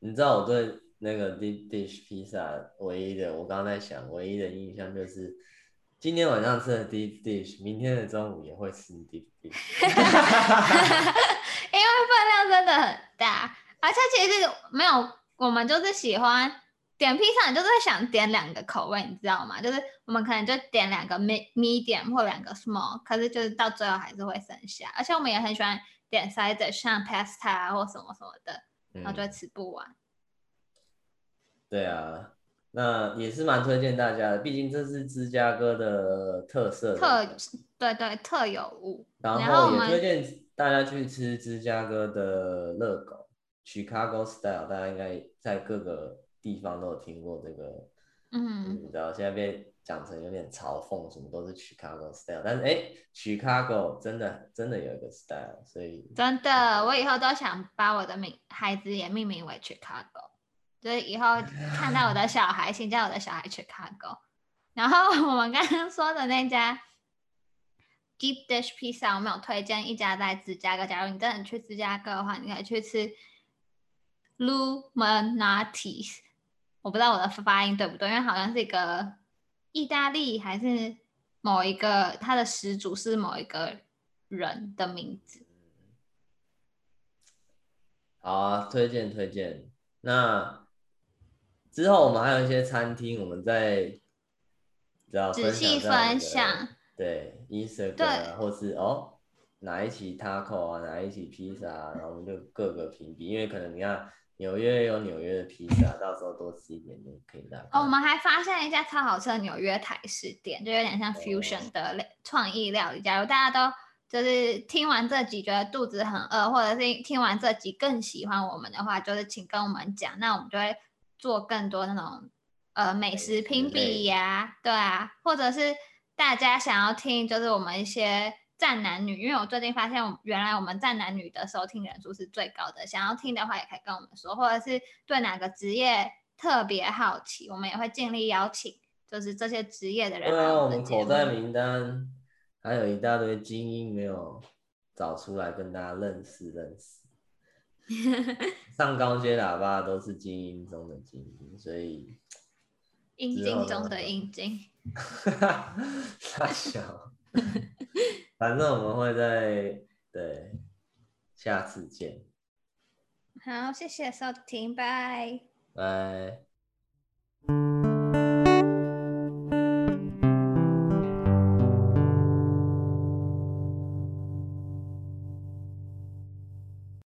Speaker 2: 你知道我对那个 deep dish 披萨唯一的，我刚刚在想，唯一的印象就是今天晚上吃的 deep dish，明天的中午也会吃 deep dish，
Speaker 1: 因为分量真的很大，而且其实没有，我们就是喜欢点披萨，就是想点两个口味，你知道吗？就是我们可能就点两个 medium 或两个 small，可是就是到最后还是会剩下，而且我们也很喜欢。点 side 像 pasta 或什么什么的，然后就会吃不完。
Speaker 2: 嗯。对啊，那也是蛮推荐大家的，毕竟这是芝加哥的特色的
Speaker 1: 特，对对特有物。
Speaker 2: 然后也推荐大家去吃芝加哥的热狗，Chicago style，大家应该在各个地方都有听过这个。嗯，你知道现在被。讲成有点嘲讽，什么都是 Chicago style，但是哎，Chicago 真的真的有一个 style，所以
Speaker 1: 真的，我以后都想把我的名孩子也命名为 Chicago，就是以后看到我的小孩，请叫我的小孩 Chicago。然后我们刚刚说的那家 Deep Dish Pizza，我们有推荐一家在芝加哥。假如你真的去芝加哥的话，你可以去吃 Lou Malnati's，我不知道我的发音对不对，因为好像是一个。意大利还是某一个，它的始祖是某一个人的名字。
Speaker 2: 好啊，推荐推荐。那之后我们还有一些餐厅，我们再仔
Speaker 1: 细分享。
Speaker 2: 对，Instagram 啊，或是哦哪一期 Taco 啊，哪一期披萨啊，然后我们就各个评比，因为可能你看。纽约有纽约的披萨，到时候多吃一点点可以的。
Speaker 1: 哦，我们还发现一家超好吃的纽约台式店，就有点像 fusion 的创意料理。假如大家都就是听完这集觉得肚子很饿，或者是听完这集更喜欢我们的话，就是请跟我们讲，那我们就会做更多那种呃美食评比呀，对啊，或者是大家想要听，就是我们一些。战男女，因为我最近发现，原来我们站男女的收听人数是最高的。想要听的话，也可以跟我们说，或者是对哪个职业特别好奇，我们也会尽力邀请，就是这些职业的人。
Speaker 2: 对啊，我们口袋名单还有一大堆精英没有找出来跟大家认识认识。上高阶喇叭都是精英中的精英，所以
Speaker 1: 阴茎中的阴茎。
Speaker 2: 太 小。反正我们会在对下次见。
Speaker 1: 好，谢谢收听，拜拜。